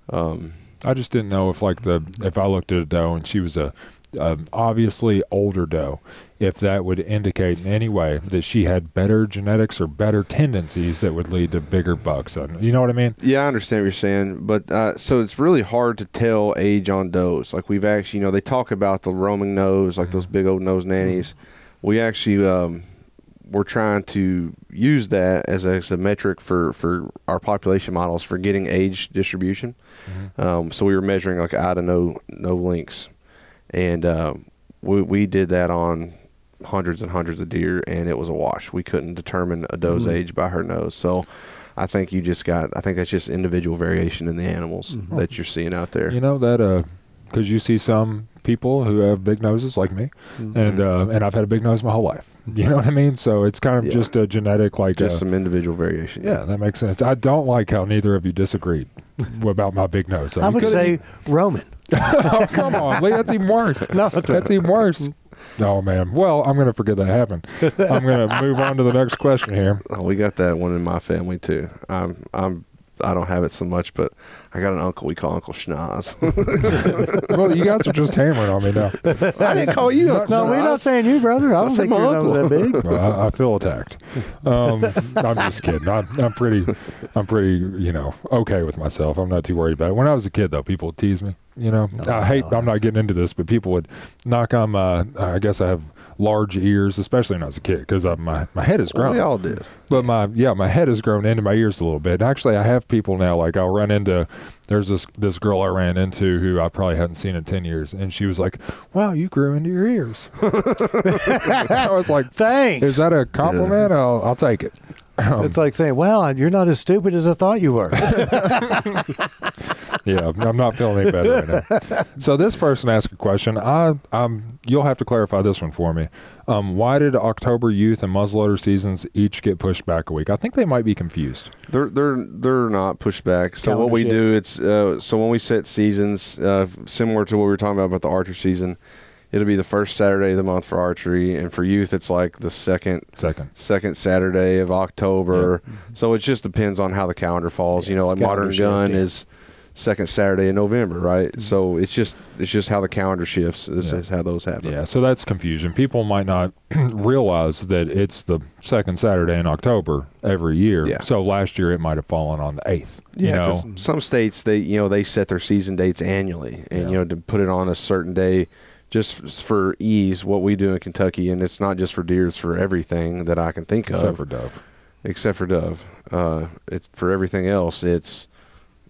Um, I just didn't know if like the if I looked at a doe and she was a um, obviously older doe, if that would indicate in any way that she had better genetics or better tendencies that would lead to bigger bucks. You know what I mean? yeah, I understand what you're saying, but uh, so it's really hard to tell age on does. Like we've actually, you know, they talk about the Roman nose, like those big old nose nannies. We actually um, we're trying to use that as a, as a metric for for our population models for getting age distribution. Um, so we were measuring like out of no no links, and uh, we we did that on hundreds and hundreds of deer, and it was a wash. We couldn't determine a doe's age by her nose. So I think you just got. I think that's just individual variation in the animals that you're seeing out there. You know that uh, because you see some people who have big noses like me, Mm-hmm. and uh, and I've had a big nose my whole life. You know what I mean? So it's kind of Yeah. just a genetic like. just uh, some individual variation. yeah, that makes sense. I don't like how neither of you disagreed about my big nose. So I you would could've- say Roman. oh, come on, Lee. That's even worse. No, That's even worse. Oh man. Well, I'm gonna forget that happened. I'm gonna move on to the next question here. Oh, we got that one in my family too. I'm I'm I don't have it so much, but I got an uncle we call Uncle Schnoz. Well, you guys are just hammering on me now. I didn't call you Uncle No, we're not saying you, brother. I don't said think my your nose uncle. that big. Well, I, I feel attacked. Um, I'm just kidding. I'm, I'm pretty, I'm pretty, you know, okay with myself. I'm not too worried about it. When I was a kid, though, people would tease me. You know, I hate. I'm not getting into this, but people would knock on my. I guess I have large ears, especially when I was a kid, because uh, my my head is grown. We all did. But my yeah, my head has grown into my ears a little bit. Actually, I have people now. Like I'll run into. There's this this girl I ran into who I probably hadn't seen in ten years, and she was like, "Wow, you grew into your ears." I was like, Thanks. "Is that a compliment? I'll I'll take it." Um, it's like saying, "Well, you're not as stupid as I thought you were." yeah, I'm not feeling any better right now. So this person asked a question. I um, you'll have to clarify this one for me. Um, why did October youth and muzzleloader seasons each get pushed back a week? I think they might be confused. They're they're they're not pushed back. So what we Calendar do, it's uh, so when we set seasons, uh, similar to what we were talking about about the archer season, it'll be the first Saturday of the month for archery, and for youth, it's like the second Second. second Saturday of October. So it just depends on how the calendar falls. you know, like modern gun yeah. is second Saturday in November, right? Mm-hmm. So it's just it's just how the calendar shifts. This Yeah. is how those happen. Yeah, so that's confusion. People might not realize that it's the second Saturday in October every year. Yeah. So last year it might have fallen on the eighth. Yeah, you know, some states they you know they set their season dates annually, and Yeah. you know to put it on a certain day, just for ease. What we do in Kentucky, and it's not just for deer; it's for everything that I can think except of, except for Dove. except for dove. Uh, it's for everything else. It's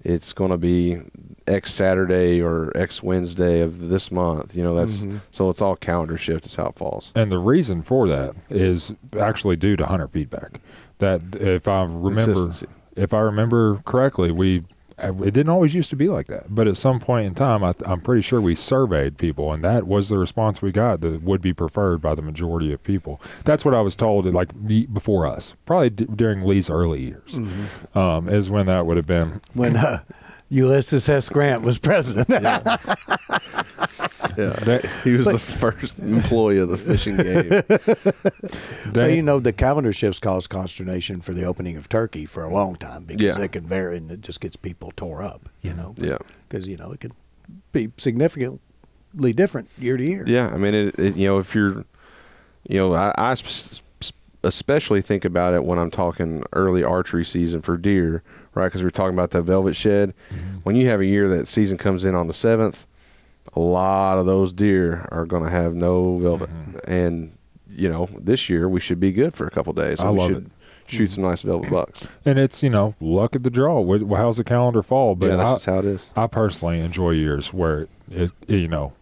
it's going to be X Saturday or X Wednesday of this month. You know that's Mhm. so it's all calendar shift. Is how it falls. And the reason for that is actually due to hunter feedback. That if I remember, if I remember correctly, we it didn't always used to be like that. But at some point in time, I, I'm pretty sure we surveyed people, and that was the response we got that would be preferred by the majority of people. That's what I was told. Like be- before us, probably d- during Lee's early years, Mm-hmm. um, is when that would have been. when uh, Ulysses S. Grant was president. Yeah, That- he was the first employee of the fishing game. Well, you know, the calendar shifts caused consternation for the opening of Turkey for a long time because Yeah. it can vary and it just gets people tore up, you know. Yeah. Because, you know, it can be significantly different year to year. Yeah, I mean, it, it, you know, if you're, you know, I, I sp- sp- especially think about it when I'm talking early archery season for deer, right? Because we're talking about that velvet shed. Mm-hmm. When you have a year that season comes in on the seventh, a lot of those deer are going to have no velvet, mm-hmm. and you know, this year we should be good for a couple days. I we love should shoot some nice velvet bucks. and it's you know luck at the draw. How's the calendar fall? But yeah, that's I, just how it is. I personally enjoy years where it, it, you know,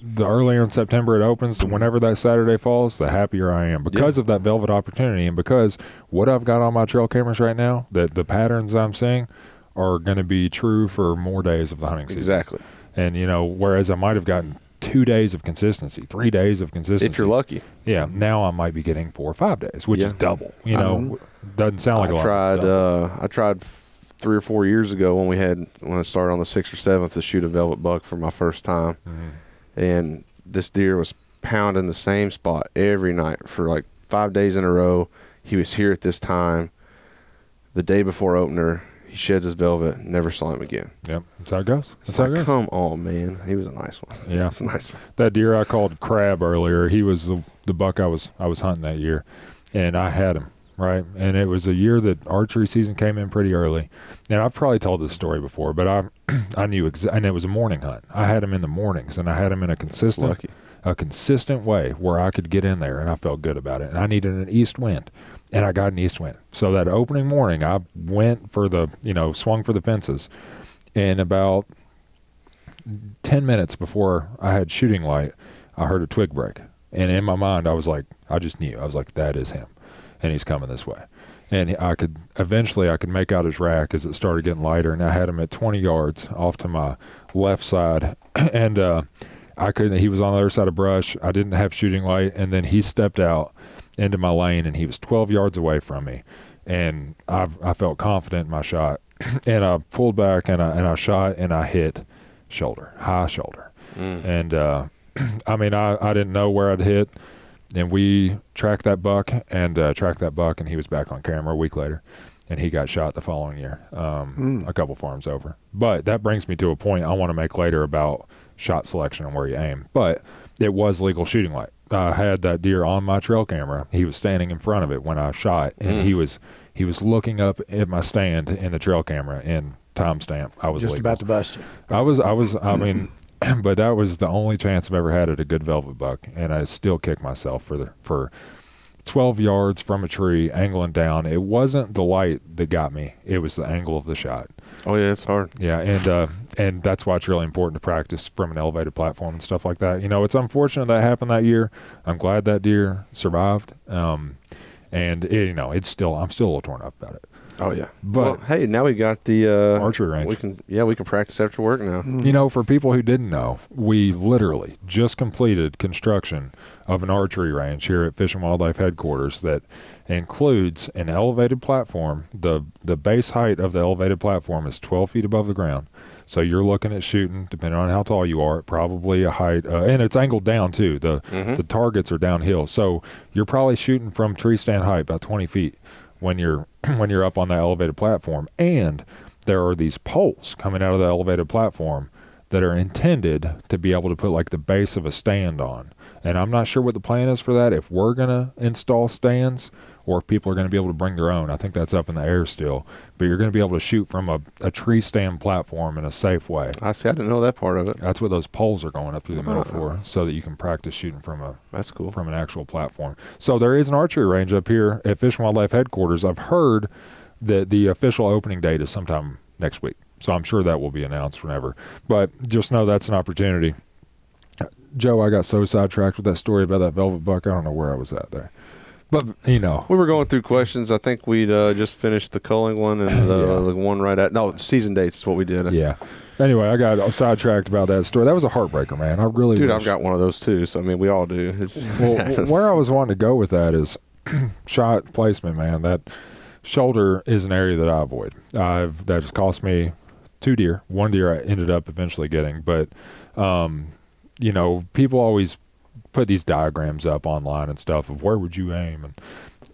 the earlier in September it opens, whenever that Saturday falls, the happier I am because of that velvet opportunity and because what I've got on my trail cameras right now, that the patterns I'm seeing are going to be true for more days of the hunting season. Exactly. And you know, whereas I might have gotten two days of consistency, three days of consistency. If you're lucky. yeah. Now I might be getting four or five days, which is double. You know, Mhm. doesn't sound like a I lot. but tried. Uh, I tried f- three or four years ago when we had when I started on the sixth or seventh to shoot a velvet buck for my first time, Mhm. and this deer was pounding the same spot every night for like five days in a row. He was here at this time. The day before opener, he sheds his velvet. Never saw him again. Yep. That's how it goes. That's how it goes. come on, man. He was a nice one. Yeah. It's a nice one. that deer I called crab earlier, he was the, the buck I was I was hunting that year, and I had him right. And it was a year that archery season came in pretty early, and I've probably told this story before, but I I knew exa- and it was a morning hunt. I had him in the mornings, and I had him in a consistent a consistent way where I could get in there, and I felt good about it. And I needed an east wind, and I got an east wind. So that opening morning, I went for the you know swung for the fences, and about 10 minutes before I had shooting light, I heard a twig break. And in my mind, I was like, I just knew. I was like, that is him. And he's coming this way. And I could eventually I could make out his rack as it started getting lighter, and I had him at 20 yards off to my left side, and uh, I couldn't. He was on the other side of brush. I didn't have shooting light, and then he stepped out into my lane, and he was 12 yards away from me, and I I felt confident in my shot, and I pulled back and I and I shot and I hit shoulder, high shoulder. Mm. And uh, I mean, I, I didn't know where I'd hit. And we tracked that buck and uh, tracked that buck, and he was back on camera a week later. And he got shot the following year, um, Mm. a couple farms over. But that brings me to a point I want to make later about shot selection and where you aim. But it was legal shooting light. I had that deer on my trail camera. He was standing in front of it when I shot, and Mm. he was he was looking up at my stand in the trail camera and timestamp. I was Just legal. about to bust you. I was, I was, I mean, but that was the only chance I've ever had at a good velvet buck, and I still kick myself for the for twelve yards from a tree, angling down. It wasn't the light that got me; it was the angle of the shot. Oh yeah, it's hard. Yeah, and uh, and that's why it's really important to practice from an elevated platform and stuff like that. You know, it's unfortunate that happened that year. I'm glad that deer survived. Um, and it, you know, it's still I'm still a little torn up about it. Oh yeah. But- well, hey, now we got the uh, Archery range. We can yeah, we can practice after work now. You know, for people who didn't know, we literally just completed construction of an archery range here at Fish and Wildlife Headquarters that includes an elevated platform. The the base height of the elevated platform is 12 feet above the ground. So you're looking at shooting, depending on how tall you are, probably a height, uh, and it's angled down too. The Mhm. the targets are downhill, so you're probably shooting from tree stand height about 20 feet when you're when you're up on that elevated platform. And there are these poles coming out of the elevated platform that are intended to be able to put like the base of a stand on. And I'm not sure what the plan is for that. If we're gonna install stands or if people are going to be able to bring their own. I think that's up in the air still. But you're going to be able to shoot from a, a tree stand platform in a safe way. I see. I didn't know that part of it. That's what those poles are going up through the middle Uh-huh. for, so that you can practice shooting from a That's cool. from an actual platform. So there is an archery range up here at Fish and Wildlife Headquarters. I've heard that the official opening date is sometime next week. So I'm sure that will be announced whenever. But just know that's an opportunity. Joe, I got so sidetracked with that story about that velvet buck. I don't know where I was at there. But you know, We were going through questions. I think we'd uh, just finished the culling one and the, Yeah. the one right at no season dates is what we did. yeah. Anyway, I got sidetracked about that story. That was a heartbreaker, man. I really Dude, wish- I've got one of those too. So I mean, we all do. Well, where I was wanting to go with that is shot placement, man. That shoulder is an area that I avoid. I've that has cost me two deer. One deer I ended up eventually getting, but um, you know, people always put these diagrams up online and stuff of where would you aim, and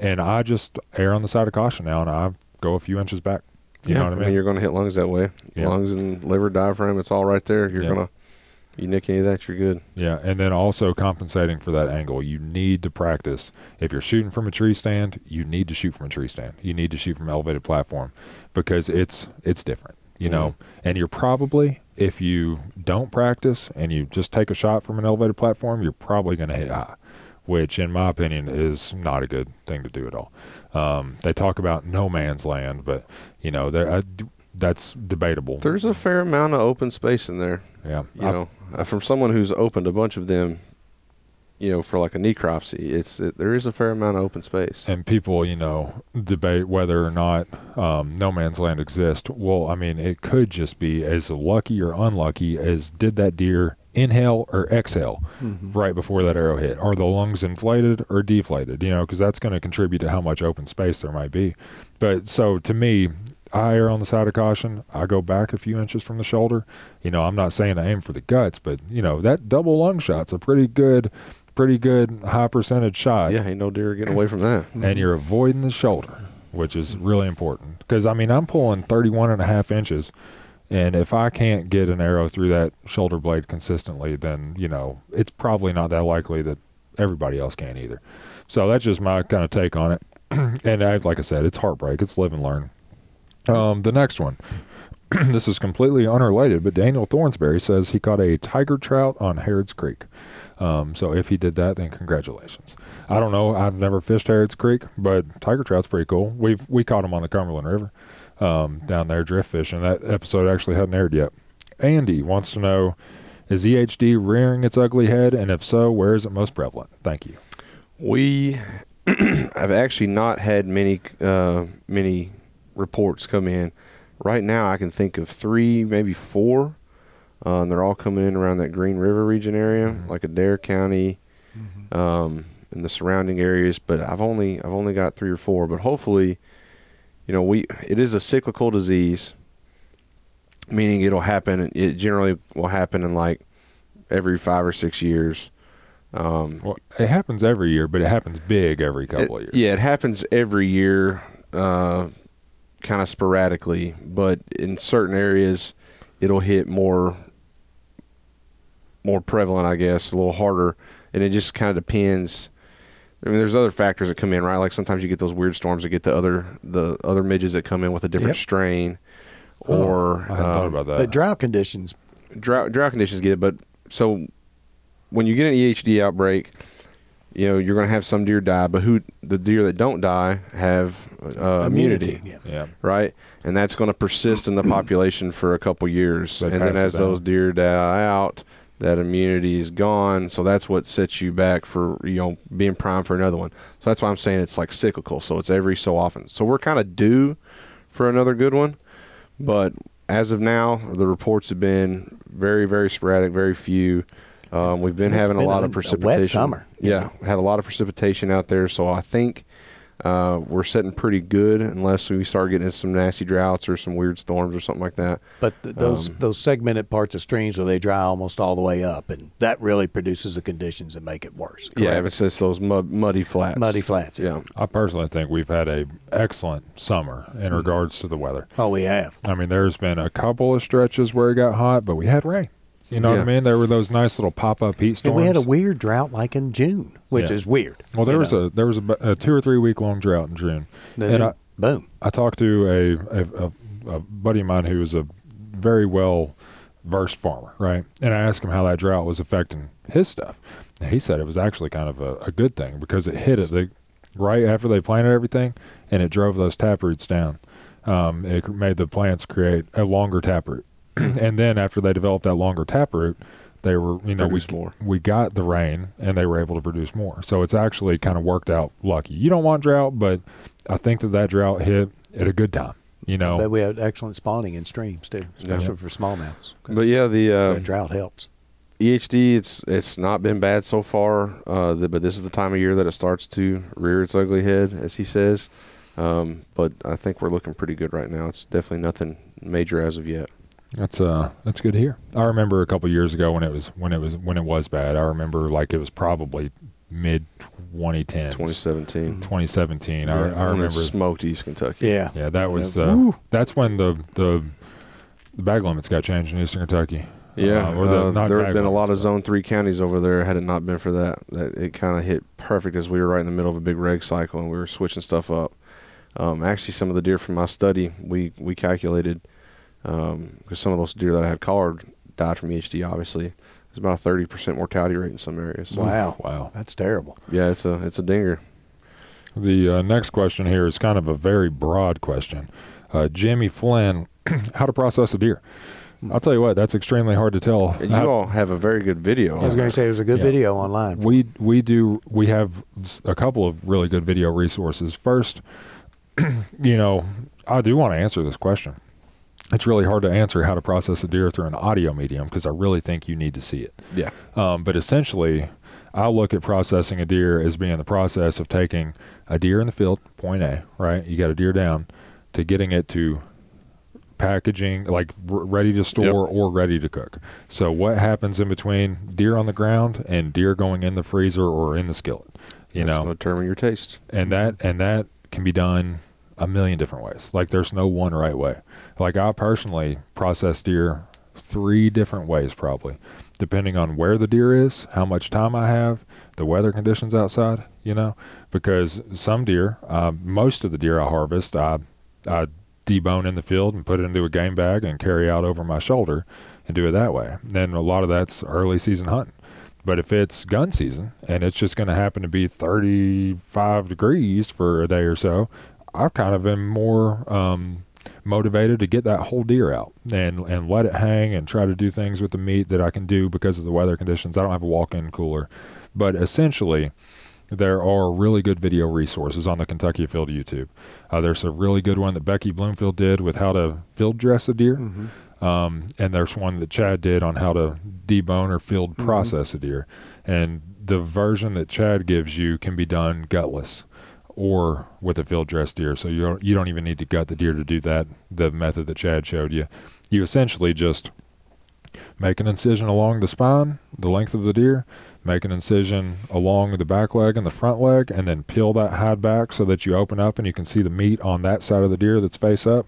and I just err on the side of caution now, and I go a few inches back. You know what I mean? you're going to hit lungs that way. Yeah. Lungs and liver, diaphragm, it's all right there. You're Yeah. gonna you nick any of that, you're good. Yeah, and then also compensating for that angle. You need to practice. If you're shooting from a tree stand, you need to shoot from a tree stand. You need to shoot from an elevated platform because it's it's different, you know. And you're probably if you don't practice and you just take a shot from an elevated platform, you're probably going to hit high, which in my opinion is not a good thing to do at all. Um, they talk about no man's land, but you know, there- I that's debatable. There's a fair amount of open space in there. yeah, You I- know, uh, from someone who's opened a bunch of them, you know, for like a necropsy, it's it, there is a fair amount of open space. and people, you know, debate whether or not um, no man's land exists. Well, I mean, it could just be as lucky or unlucky as did that deer inhale or exhale right before that arrow hit. Are the lungs inflated or deflated? You know, because that's going to contribute to how much open space there might be. But so to me, I err on the side of caution. I go back a few inches from the shoulder. You know, I'm not saying to aim for the guts, but you know that double lung shot's a pretty good, pretty good high percentage shot yeah, ain't no deer getting away from that. and you're avoiding the shoulder, which is really important. Because, I mean, I'm pulling 31 and a half inches, and if I can't get an arrow through that shoulder blade consistently, then, you know, it's probably not that likely that everybody else can either. So that's just my kind of take on it. and I, like I said, it's heartbreak. It's live and learn. Um, the next one. this is completely unrelated, but Daniel Thornsberry says he caught a tiger trout on Harrods Creek. Um, so if he did that, then congratulations. I don't know. I've never fished Harrods Creek, but tiger trout's pretty cool. We've we caught them on the Cumberland River um, down there drift fishing. That episode actually hadn't aired yet. Andy wants to know: Is EHD rearing its ugly head, and if so, where is it most prevalent? Thank you. We have actually not had many uh, many reports come in. Right now, I can think of three, maybe four. Uh, and they're all coming in around that Green River region area, like Adair County, um, and the surrounding areas. But I've only I've only got three or four. But hopefully, you know, we it is a cyclical disease, meaning it'll happen. It generally will happen in like every five or six years. Um, Well, it happens every year, but it happens big every couple of years. Yeah, it happens every year, uh, kind of sporadically, but in certain areas, it'll hit more, more prevalent, I guess, a little harder, and it just kind of depends. I mean, there's other factors that come in, right? Like sometimes you get those weird storms that get the other the other midges that come in with a different Yep. strain, Oh, or I hadn't thought um, about that. But drought conditions, drought drought conditions get it, but so when you get an EHD outbreak, you know you're going to have some deer die, but who the deer that don't die have uh, immunity, Yeah. yeah. right? And that's going to persist in the population for a couple years, They and then as those deer die out, that immunity is gone. So that's what sets you back for you know being primed for another one. So that's why I'm saying it's like cyclical. So it's every so often. So we're kind of due for another good one, but as of now, the reports have been very, very sporadic, very few. Um, we've been having a lot a- of a wet precipitation. summer, Yeah, had a lot of precipitation out there. So I think uh, we're sitting pretty good, unless we start getting into some nasty droughts or some weird storms or something like that. But th- those Um, those segmented parts of streams where they dry almost all the way up, and that really produces the conditions that make it worse. Yeah, it's just those mud, muddy flats. Muddy flats, yeah. Yeah. I personally think we've had a excellent summer Mm-hmm. in regards to the weather. Oh, we have. I mean, there's been a couple of stretches where it got hot, but we had rain. You know what I mean? There were those nice little pop up heat storms. And we had a weird drought like in June, which Yeah. is weird. well, there was know. a there was a, a two or three week long drought in June, Then and it- I, boom. I talked to a, a, a, buddy of mine who was a very well versed farmer, right? And I asked him how that drought was affecting his stuff. And he said it was actually kind of a, a good thing because it hit it the, right after they planted everything, and it drove those tap roots down. Um, it made the plants create a longer taproot, and then after they developed that longer taproot, they were you know we more. we got the rain and they were able to produce more. So it's actually kind of worked out lucky. You don't want drought, but I think that that drought hit at a good time. You know, But we had excellent spawning in streams too, especially Yeah. for smallmouths. 'cause But yeah, the uh, the drought helps. EHD, it's it's not been bad so far, uh, the, but this is the time of year that it starts to rear its ugly head, as he says. Um, but I think we're looking pretty good right now. It's definitely nothing major as of yet. That's uh that's good to hear. I remember a couple years ago when it was when it was when it was bad. I remember like it was probably mid 2010s. 2017. 2017. Yeah, I, I remember smoked East Kentucky. Yeah. Yeah, that was Yeah. the Woo. that's when the the the bag limits got changed in Eastern Kentucky. Yeah, Uh, or the- uh, not there bag have been a lot of limits, but- Zone Three counties over there. Had it not been for that, that it kind of hit perfect as we were right in the middle of a big reg cycle and we were switching stuff up. Um, actually, some of the deer from my study, we we calculated because some of those deer that I had collared died from EHD. Obviously, it's about a thirty percent mortality rate in some areas. Wow. Wow. That's terrible. Yeah, it's a it's a dinger. The uh, next question here is kind of a very broad question. Uh, Jimmy Flynn, how to process a deer? I'll tell you what, that's extremely hard to tell. And you How- all have a very good video. I was going to say it was a good Yeah. video online. we we do we have a couple of really good video resources. First, you know, I do want to answer this question. It's really hard to answer how to process a deer through an audio medium because I really think you need to see it. Yeah, Um, but essentially, I look at processing a deer as being the process of taking a deer in the field, point A, right? You got a deer down, to getting it to packaging, like r- ready to store Yep. or ready to cook. So, what happens in between deer on the ground and deer going in the freezer or in the skillet? You That's know, determine your taste. and that and that can be done a million different ways. Like there's no one right way. Like I personally process deer three different ways probably, depending on where the deer is, how much time I have, the weather conditions outside, you know, because some deer, uh, most of the deer I harvest, I I debone in the field and put it into a game bag and carry out over my shoulder and do it that way. Then a lot of that's early season hunting. But if it's gun season and it's just going to happen to be 35 degrees for a day or so, I kind of been more um, motivated to get that whole deer out and and let it hang and try to do things with the meat that I can do because of the weather conditions. I don't have a walk-in cooler, but essentially. There are really good video resources on the Kentucky Afield YouTube. Uh, there's a really good one that Becky Bloomfield did with how to field dress a deer. Um, and there's one that Chad did on how to debone or field process a deer. And the version that Chad gives you can be done gutless or with a field dressed deer. So you don't, you don't even need to gut the deer to do that. The method that Chad showed you, you essentially just make an incision along the spine, the length of the deer, make an incision along the back leg and the front leg, and then peel that hide back so that you open up and you can see the meat on that side of the deer that's face up.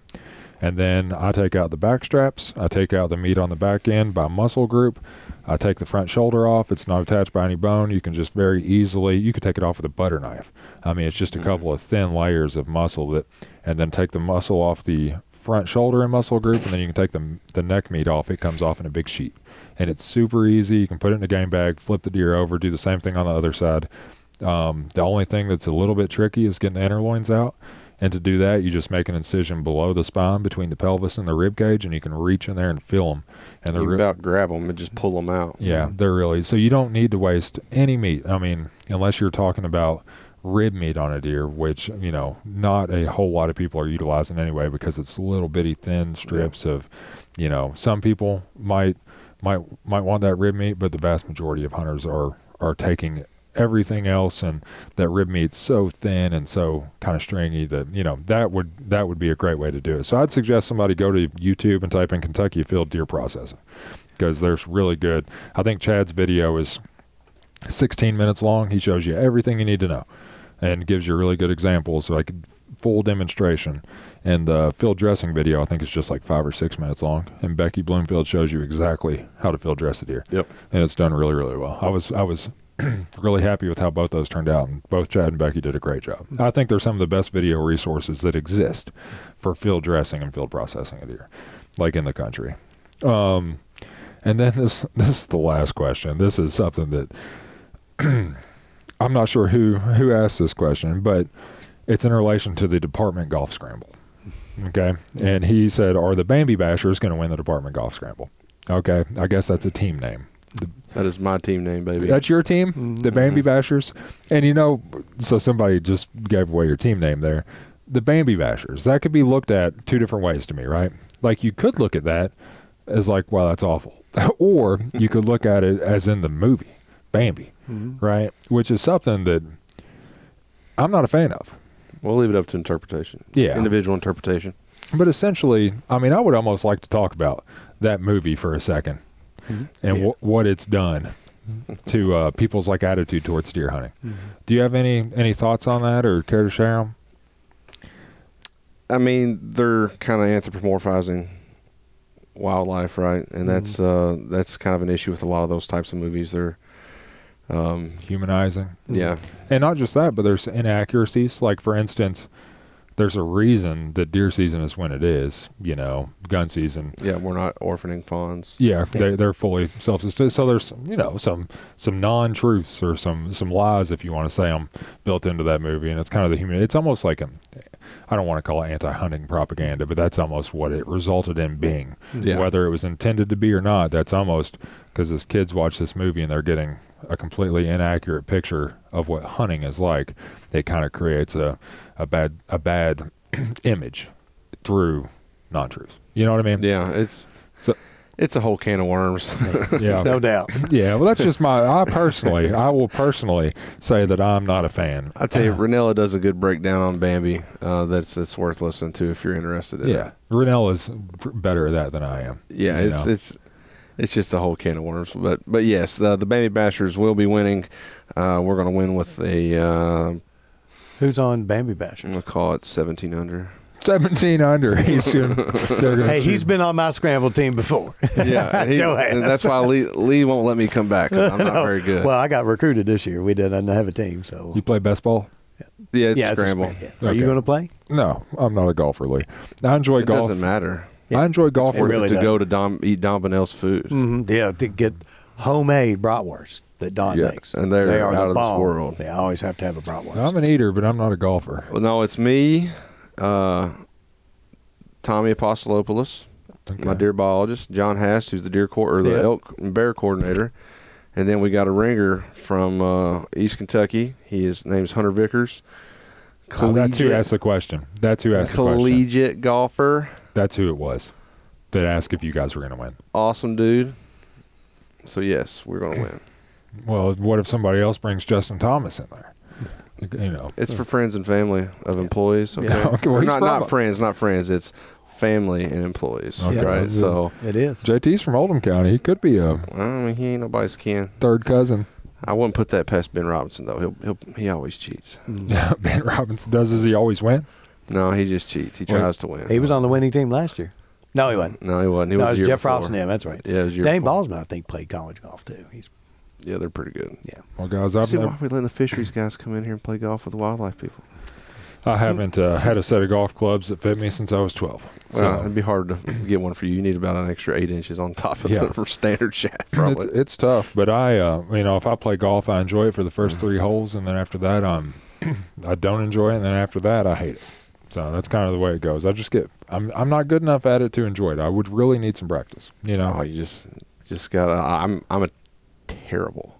And then I take out the back straps. I take out the meat on the back end by muscle group. I take the front shoulder off. It's not attached by any bone. You can just very easily, you could take it off with a butter knife. I mean, it's just a couple of thin layers of muscle that, and then take the muscle off the front shoulder and muscle group, and then you can take the, the neck meat off. It comes off in a big sheet. And it's super easy. You can put it in a game bag, flip the deer over, do the same thing on the other side. Um, the only thing that's a little bit tricky is getting the inner loins out. And to do that, you just make an incision below the spine between the pelvis and the rib cage, and you can reach in there and feel them. And the You rib, about grab them and just pull them out. yeah, they're really so you don't need to waste any meat. I mean, unless you're talking about rib meat on a deer, which you know not a whole lot of people are utilizing anyway because it's little bitty thin strips of, you know, some people might might might want that rib meat, but the vast majority of hunters are are taking everything else and that rib meat's so thin and so kind of stringy that you know that would that would be a great way to do it. So i'd suggest somebody go to youtube and type in kentucky afield deer processing because there's really good i think chad's video is 16 minutes long. He shows you everything you need to know and gives you really good examples like full demonstration. And the field dressing video i think is just like five or six minutes long. And becky bloomfield shows you exactly how to field dress a deer. Yep. and it's done really really well. I was i was really happy with how both those turned out and both chad and becky did a great job. I think they're some of the best video resources that exist for field dressing and field processing a deer like in the country. Um, and then this this is the last question. This is something that i'm not sure who who asked this question but it's in relation to the department golf scramble okay? And he said are the bambi bashers going to win the department golf scramble? Okay i guess that's a team name That is my team name, baby. that's your team, mm-hmm. the Bambi mm-hmm. Bashers. And you know, so somebody just gave away your team name there. The Bambi Bashers. That could be looked at two different ways to me, right? Like you could look at that as like, wow, that's awful. or you could look at it as in the movie, Bambi, mm-hmm. right? Which is something that I'm not a fan of. we'll leave it up to interpretation. Yeah. Individual interpretation. But essentially, I mean, I would almost like to talk about that movie for a 2nd and Yeah. wh- what it's done to uh, people's like attitude towards deer hunting. Do you have any any thoughts on that, or care to share them? I mean, they're kind of anthropomorphizing wildlife, right? And that's uh, that's kind of an issue with a lot of those types of movies. They're, um, Humanizing, yeah, and not just that, but there's inaccuracies. Like for instance, there's a reason that deer season is when it is. You know, gun season. yeah, we're not orphaning fawns. Yeah, they they're fully self-sustained. So there's you know some some non-truths or some some lies, if you want to say them, built into that movie, and it's kind of the human. It's almost like a, I don't want to call it anti-hunting propaganda, but that's almost what it resulted in being. Yeah. Whether it was intended to be or not, that's almost because as kids watch this movie and they're getting a completely inaccurate picture of what hunting is like, it kind of creates a a bad a bad image through non-truths. You know what I mean? Yeah, it's So- it's a whole can of worms. Yeah. No doubt. Yeah, well, that's just my. I personally, I will personally say that I'm not a fan. I tell you, Rinella does a good breakdown on Bambi. Uh, that's it's worth listening to if you're interested in Yeah, it. Rinella is better at that than I am. Yeah, it's know. it's it's just a whole can of worms. But but yes, the the Bambi Bashers will be winning. Uh, we're going to win with a uh, Who's on Bambi Bashers? I'm gonna call it 17 under. 17 under. He's gonna, gonna Hey, shoot- he's been on my scramble team before. Yeah, he- Joe and that's why Lee Lee won't let me come back. 'cause I'm not very good. Well, I got recruited this year. We didn't have a team, so You play best ball? yeah, it's yeah, it's a scramble. scram- yeah. Are Okay. you going to play? No, I'm not a golfer, Lee. I enjoy golf. It golf. doesn't matter. I enjoy golf. It really it to does. go to Dom eat Don Bonnell's food. hmm Yeah, to get homemade bratwurst that Don Yeah, makes, and they're they are out the of this world. They always have to have a bratwurst. I'm an eater, but I'm not a golfer. Well, no, it's me, uh, Tommy Apostolopoulos, my Okay. deer biologist, John Hast, who's the deer co- or the Yeah. elk and bear coordinator, and then we got a ringer from uh, East Kentucky. He is name's Hunter Vickers. Oh, that's who asked the question. That's who asked the question. collegiate golfer, That's who it was that asked if you guys were going to win. awesome dude. So yes, we're gonna win. Well, what if somebody else brings Justin Thomas in there? You know, It's for friends and family of employees. Okay, Yeah. Okay, well, Or not from- not friends, not friends. It's family and employees. Okay. Right. So it is. JT's from Oldham County. He could be a I mean, he ain't nobody's kin. third cousin. I wouldn't put that past Ben Robinson though. He'll, he'll he always cheats. ben Robinson does as he always win. No, he just cheats. He Wait. tries to win. He was on the winning team last year. No, he wasn't. No, he wasn't. He no, was it was year Jeff before. Robson. Yeah, that's right. Yeah, it was the year Dane before. Ballsman, I think, played college golf too. He's Yeah, they're pretty good. yeah. Well, guys, I've See never, why we letting the fisheries guys come in here and play golf with the wildlife people? I haven't uh, had a set of golf clubs that fit me since I was twelve. Well, So it'd be hard to get one for you. You need about an extra eight inches on top of Yeah. the standard shaft, it's, probably. it's tough, but I, uh, you know, if I play golf, I enjoy it for the first three holes, and then after that, I'm, I don't enjoy it, and then after that, I hate it. So that's kind of the way it goes. I just get, I'm, I'm not good enough at it to enjoy it. I would really need some practice. You know, oh, you just just gotta. Uh, I'm I'm a terrible,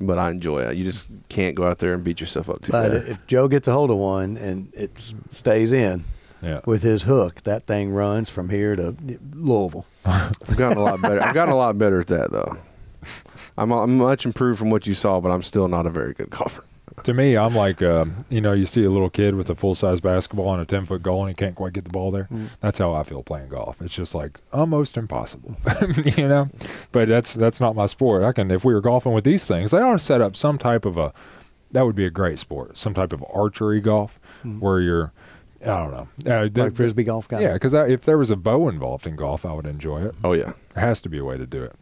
but I enjoy it. You just can't go out there and beat yourself up too But bad. if Joe gets a hold of one and it stays in yeah. with his hook, that thing runs from here to Louisville. I've gotten a lot better. I've gotten a lot better at that though. I'm, I'm much improved from what you saw, but I'm still not a very good golfer. To me, I'm like, um, you know, you see a little kid with a full size basketball and a 10 foot goal and he can't quite get the ball there. That's how I feel playing golf. It's just like almost impossible, you know? But that's that's not my sport. I can, if we were golfing with these things, I ought to set up some type of a, that would be a great sport, some type of archery golf where you're, I don't know. Uh, th- Like frisbee golf guy. yeah, because if there was a bow involved in golf, I would enjoy it. Oh yeah, There has to be a way to do it.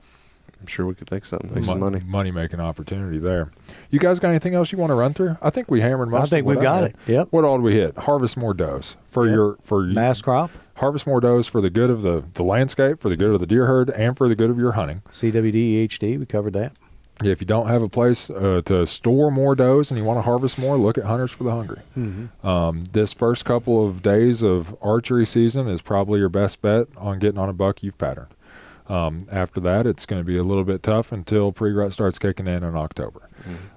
I'm sure we could think something. Make some money. money making opportunity there. You guys got anything else you want to run through? I think we hammered most. I think of we've got had. it. Yep. What all did we hit? Harvest more does for Yep. your for you- Mast crop, harvest more does for the good of the the landscape, for the good of the deer herd, and for the good of your hunting. CWD, EHD. We covered that. Yeah, if you don't have a place uh, to store more does and you want to harvest more, look at Hunters for the Hungry. Um, this first couple of days of archery season is probably your best bet on getting on a buck you've patterned. Um, after that, it's going to be a little bit tough until pre-rut starts kicking in in October.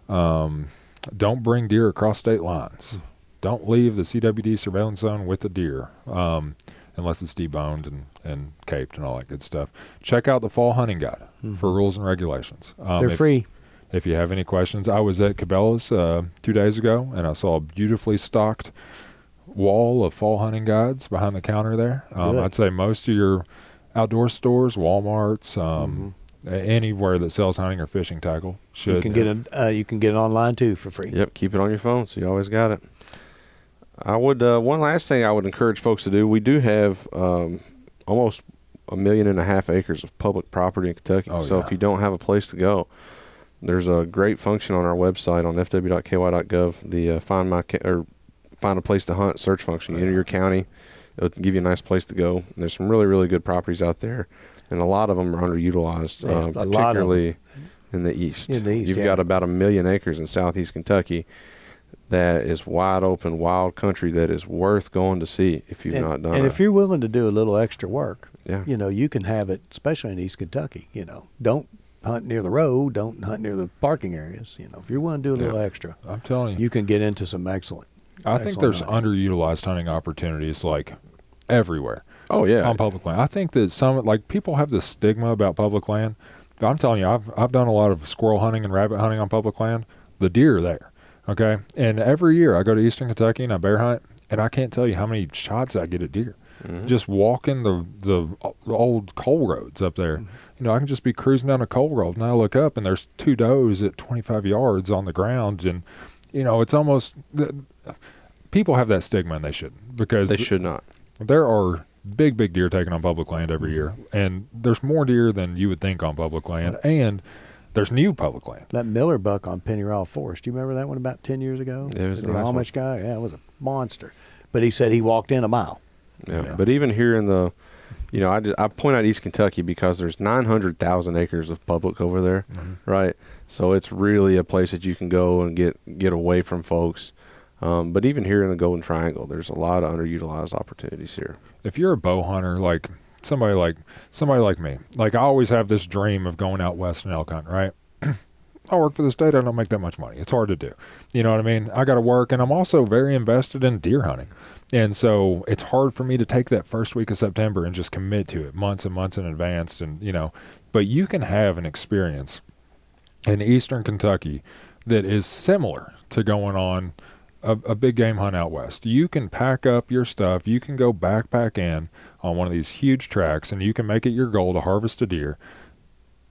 Um, don't bring deer across state lines. Don't leave the CWD surveillance zone with a deer, um, unless it's deboned and, and caped and all that good stuff. Check out the fall hunting guide for rules and regulations. Um, They're if- free. if you have any questions, I was at Cabela's uh, two days ago and I saw a beautifully stocked wall of fall hunting guides behind the counter there. Um, I'd say most of your outdoor stores, WalMarts, um, a- anywhere that sells hunting or fishing tackle should. Mm-hmm. You can get it. Uh, you can get it online too for free. Yep, keep it on your phone, so you always got it. I would. Uh, one last thing I would encourage folks to do. We do have um, almost a million and a half acres of public property in Kentucky. Oh, so yeah. if you don't have a place to go, there's a great function on our website on fw.ky.gov. The uh, find my ca- or find a place to hunt search function. You enter your county, it'll give you a nice place to go. And there's some really really good properties out there, and a lot of them are underutilized, Yeah, uh, a lot particularly in the east. In the east, You've yeah. got about a million acres in southeast Kentucky that is wide open, wild country that is worth going to see if you've and, not done and it. if you're willing to do a little extra work, yeah, you know, you can have it, especially in East Kentucky. You know, don't hunt near the road, don't hunt near the parking areas. You know, if you're willing to do a little Yeah. extra, I'm telling you, you can get into some excellent. I think there's hunting. underutilized hunting opportunities like everywhere. oh yeah, on public land. I think that some like people have this stigma about public land. I'm telling you, I've I've done a lot of squirrel hunting and rabbit hunting on public land. The deer are there, okay. And every year I go to Eastern Kentucky and I bear hunt, and I can't tell you how many shots I get at deer. Mm-hmm. Just walking the the old coal roads up there. You know, I can just be cruising down a coal road and I look up and there's two does at 25 yards on the ground, and you know it's almost. The, People have that stigma and they shouldn't because they should not. there are big, big deer taken on public land every year, and there's more deer than you would think on public land, uh, and there's new public land. That Miller buck on Pennyroyal Forest. Do you remember that one about ten years ago? Yeah, it was a the nice one. Amish guy. Yeah, it was a monster. But he said he walked in a mile. Yeah. Yeah. But even here in the, you know, I just I point out East Kentucky because there's 900,000 acres of public over there, mm-hmm. right? So it's really a place that you can go and get get away from folks. Um, but even here in the Golden Triangle, there's a lot of underutilized opportunities here. If you're a bow hunter, like somebody like somebody like me, like I always have this dream of going out west and elk hunt, right? I work for the state. I don't make that much money. It's hard to do. You know what I mean? I got to work, and I'm also very invested in deer hunting. And so it's hard for me to take that first week of September and just commit to it months and months in advance. And, you know, but you can have an experience in eastern Kentucky that is similar to going on a, a big game hunt out west. You can pack up your stuff, you can go backpack in on one of these huge tracks, and you can make it your goal to harvest a deer,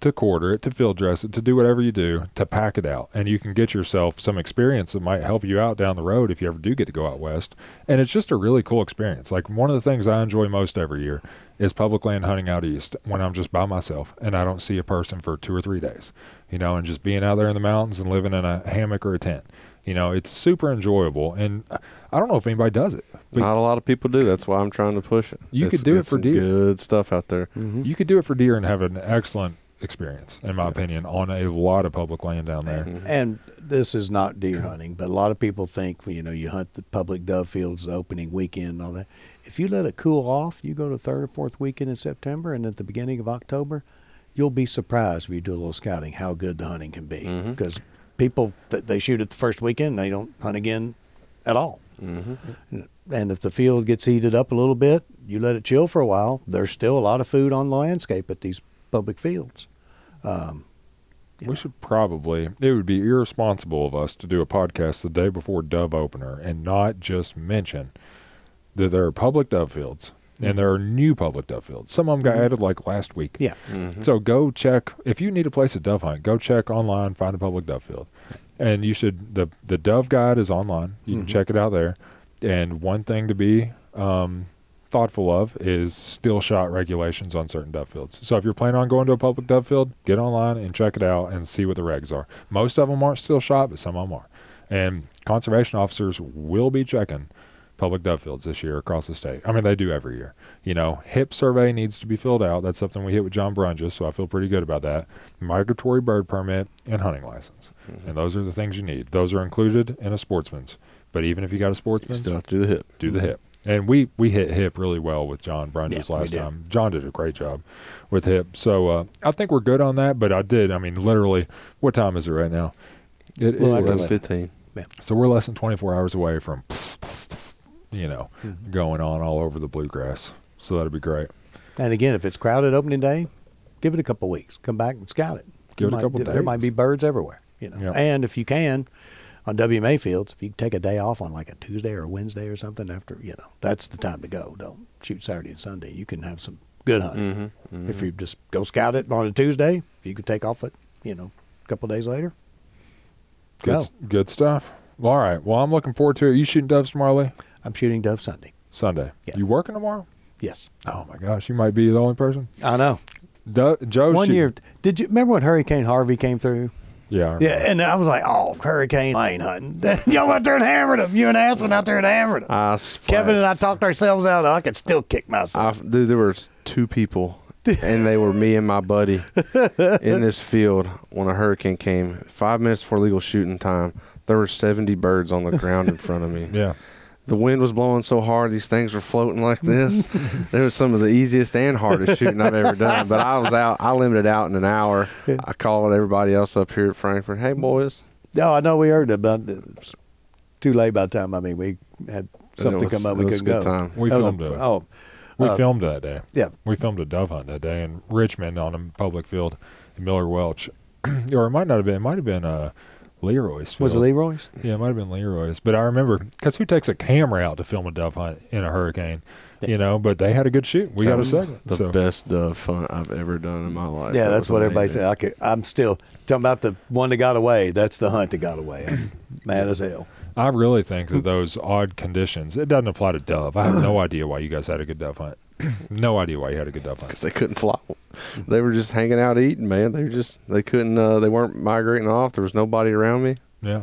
to quarter it, to field dress it, to do whatever you do, to pack it out. And you can get yourself some experience that might help you out down the road if you ever do get to go out west. And it's just a really cool experience. Like one of the things I enjoy most every year is public land hunting out east when I'm just by myself and I don't see a person for two or three days, you know, and just being out there in the mountains and living in a hammock or a tent. You know, it's super enjoyable. And I don't know if anybody does it, but Not a lot of people do. That's why I'm trying to push it. You It's- could do it for deer. Good stuff out there. Mm-hmm. you could do it for deer and have an excellent experience, in my opinion, on a lot of public land down there. Mm-hmm. And this is not deer hunting, but a lot of people think you know you hunt the public dove fields the opening weekend and all that. If you let it cool off, you go to third or fourth weekend in September and at the beginning of October, you'll be surprised if you do a little scouting how good the hunting can be mm-hmm. because people th- they shoot at the first weekend they don't hunt again at all. Mm-hmm. And if the field gets heated up a little bit, you let it chill for a while. There's still a lot of food on the landscape at these public fields. Um, We should probably, it would be irresponsible of us to do a podcast the day before dove opener and not just mention that there are public dove fields and there are new public dove fields. Some of them got added like last week. yeah, Mm-hmm. So go check if you need a place to dove hunt. Go check online, find a public dove field, and you should the the dove guide is online. You can Mhm. check it out there. And one thing to be um, thoughtful of is steel shot regulations on certain dove fields. So if you're planning on going to a public dove field, get online and check it out and see what the regs are. Most of them aren't steel shot, but some of them are. And conservation officers will be checking public dove fields this year across the state. I mean, they do every year. You know, HIP survey needs to be filled out. That's something we hit with John Brunjes, so I feel pretty good about that. Migratory bird permit and hunting license. And those are the things you need. Those are included in a sportsman's. But even if you got a You sportsman's, still have to do the hip. do the hip. And we we hit hip really well with John Brunjes Yeah, last time. John did a great job with hip. So uh, I think we're good on that. But I did. I mean, literally, what time is it right now? It, Well, it was- Eleven fifteen. so we're less than 24 hours away from, you know, Mhm. going on all over the bluegrass. So that'd be great. And again, if it's crowded opening day, give it a couple weeks. Come back and scout it. Give You it a couple might, There might be birds everywhere. You know, Yeah. and if you can, on WMA fields, if you take a day off on like a Tuesday or a Wednesday or something after, you know, that's the time to go. Don't shoot Saturday and Sunday. You can have some good hunting. If you just go scout it on a Tuesday, if you could take off it, you know, a couple days later. Good, Go. good stuff. All right. Well, I'm looking forward to it. You shooting doves tomorrow, Lee? I'm shooting dove Sunday. Sunday. Yeah. You working tomorrow? Yes. Oh my gosh, you might be the only person. I know. Do- Joe. One shoot- year, did you remember when Hurricane Harvey came through? Yeah. Yeah, and I was like, "Oh, Hurricane, I ain't hunting." Y'all went out there and hammered him. You and Ass went out there and hammered him. I Kevin and I talked ourselves out. I could still kick I, myself. dude, there were two people, and they were me and my buddy in this field when a hurricane came. Five minutes before legal shooting time, there were 70 birds on the ground in front of me. Yeah. The wind was blowing so hard, these things were floating like this. it was some of the easiest and hardest shooting I've ever done. But I was out, I limited out in an hour. I called everybody else up here at Frankfort. Hey, boys. No, I know we heard about it. It's too late by the time. I mean, we had something was- come up. it We a couldn't good go. time. We That filmed a, it. Oh, We Uh, filmed that day. yeah. We filmed a dove hunt that day in Richmond on a public field in Miller Welch. or it might not have been. It might have been uh, Leroy's. Was it. Leroy's? Yeah, it might have been Leroy's. But I remember because who takes a camera out to film a dove hunt in a hurricane? You know, but they had a good shoot. We That got a was second. The so best dove hunt I've ever done in my life. Yeah, That that's was what everybody said. I could, I'm still talking about the one that got away. That's the hunt that got away. I'm mad as hell. I really think that those odd conditions. It doesn't apply to dove. I have no idea why you guys had a good dove hunt. No idea why you had a good dove hunt. because they couldn't fly. They were just hanging out eating, man. They were just they couldn't. Uh, they weren't migrating off. There was nobody around me. Yeah,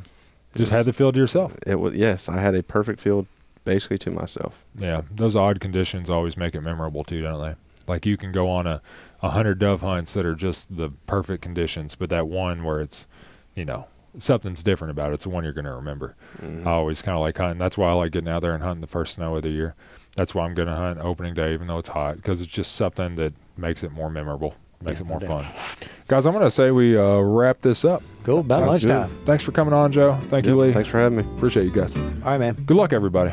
just had the field to yourself. It was yes, I had a perfect field, basically to myself. Yeah, those odd conditions always make it memorable too, don't they? Like you can go on a, a hundred dove hunts that are just the perfect conditions, but that one where it's, you know, something's different about it. It's the one you're going to remember. Mm-hmm. I always kind of like hunting. That's why I like getting out there and hunting the first snow of the year. That's why I'm going to hunt opening day, even though it's hot, because it's just something that makes it more memorable, makes Yeah, it more fun. Guys, I'm going to say we uh, wrap this up. Cool. About Sounds good. lunchtime. Thanks for coming on, Joe. Thank you, Lee. Thanks for having me. Appreciate you guys. All right, man. Good luck, everybody.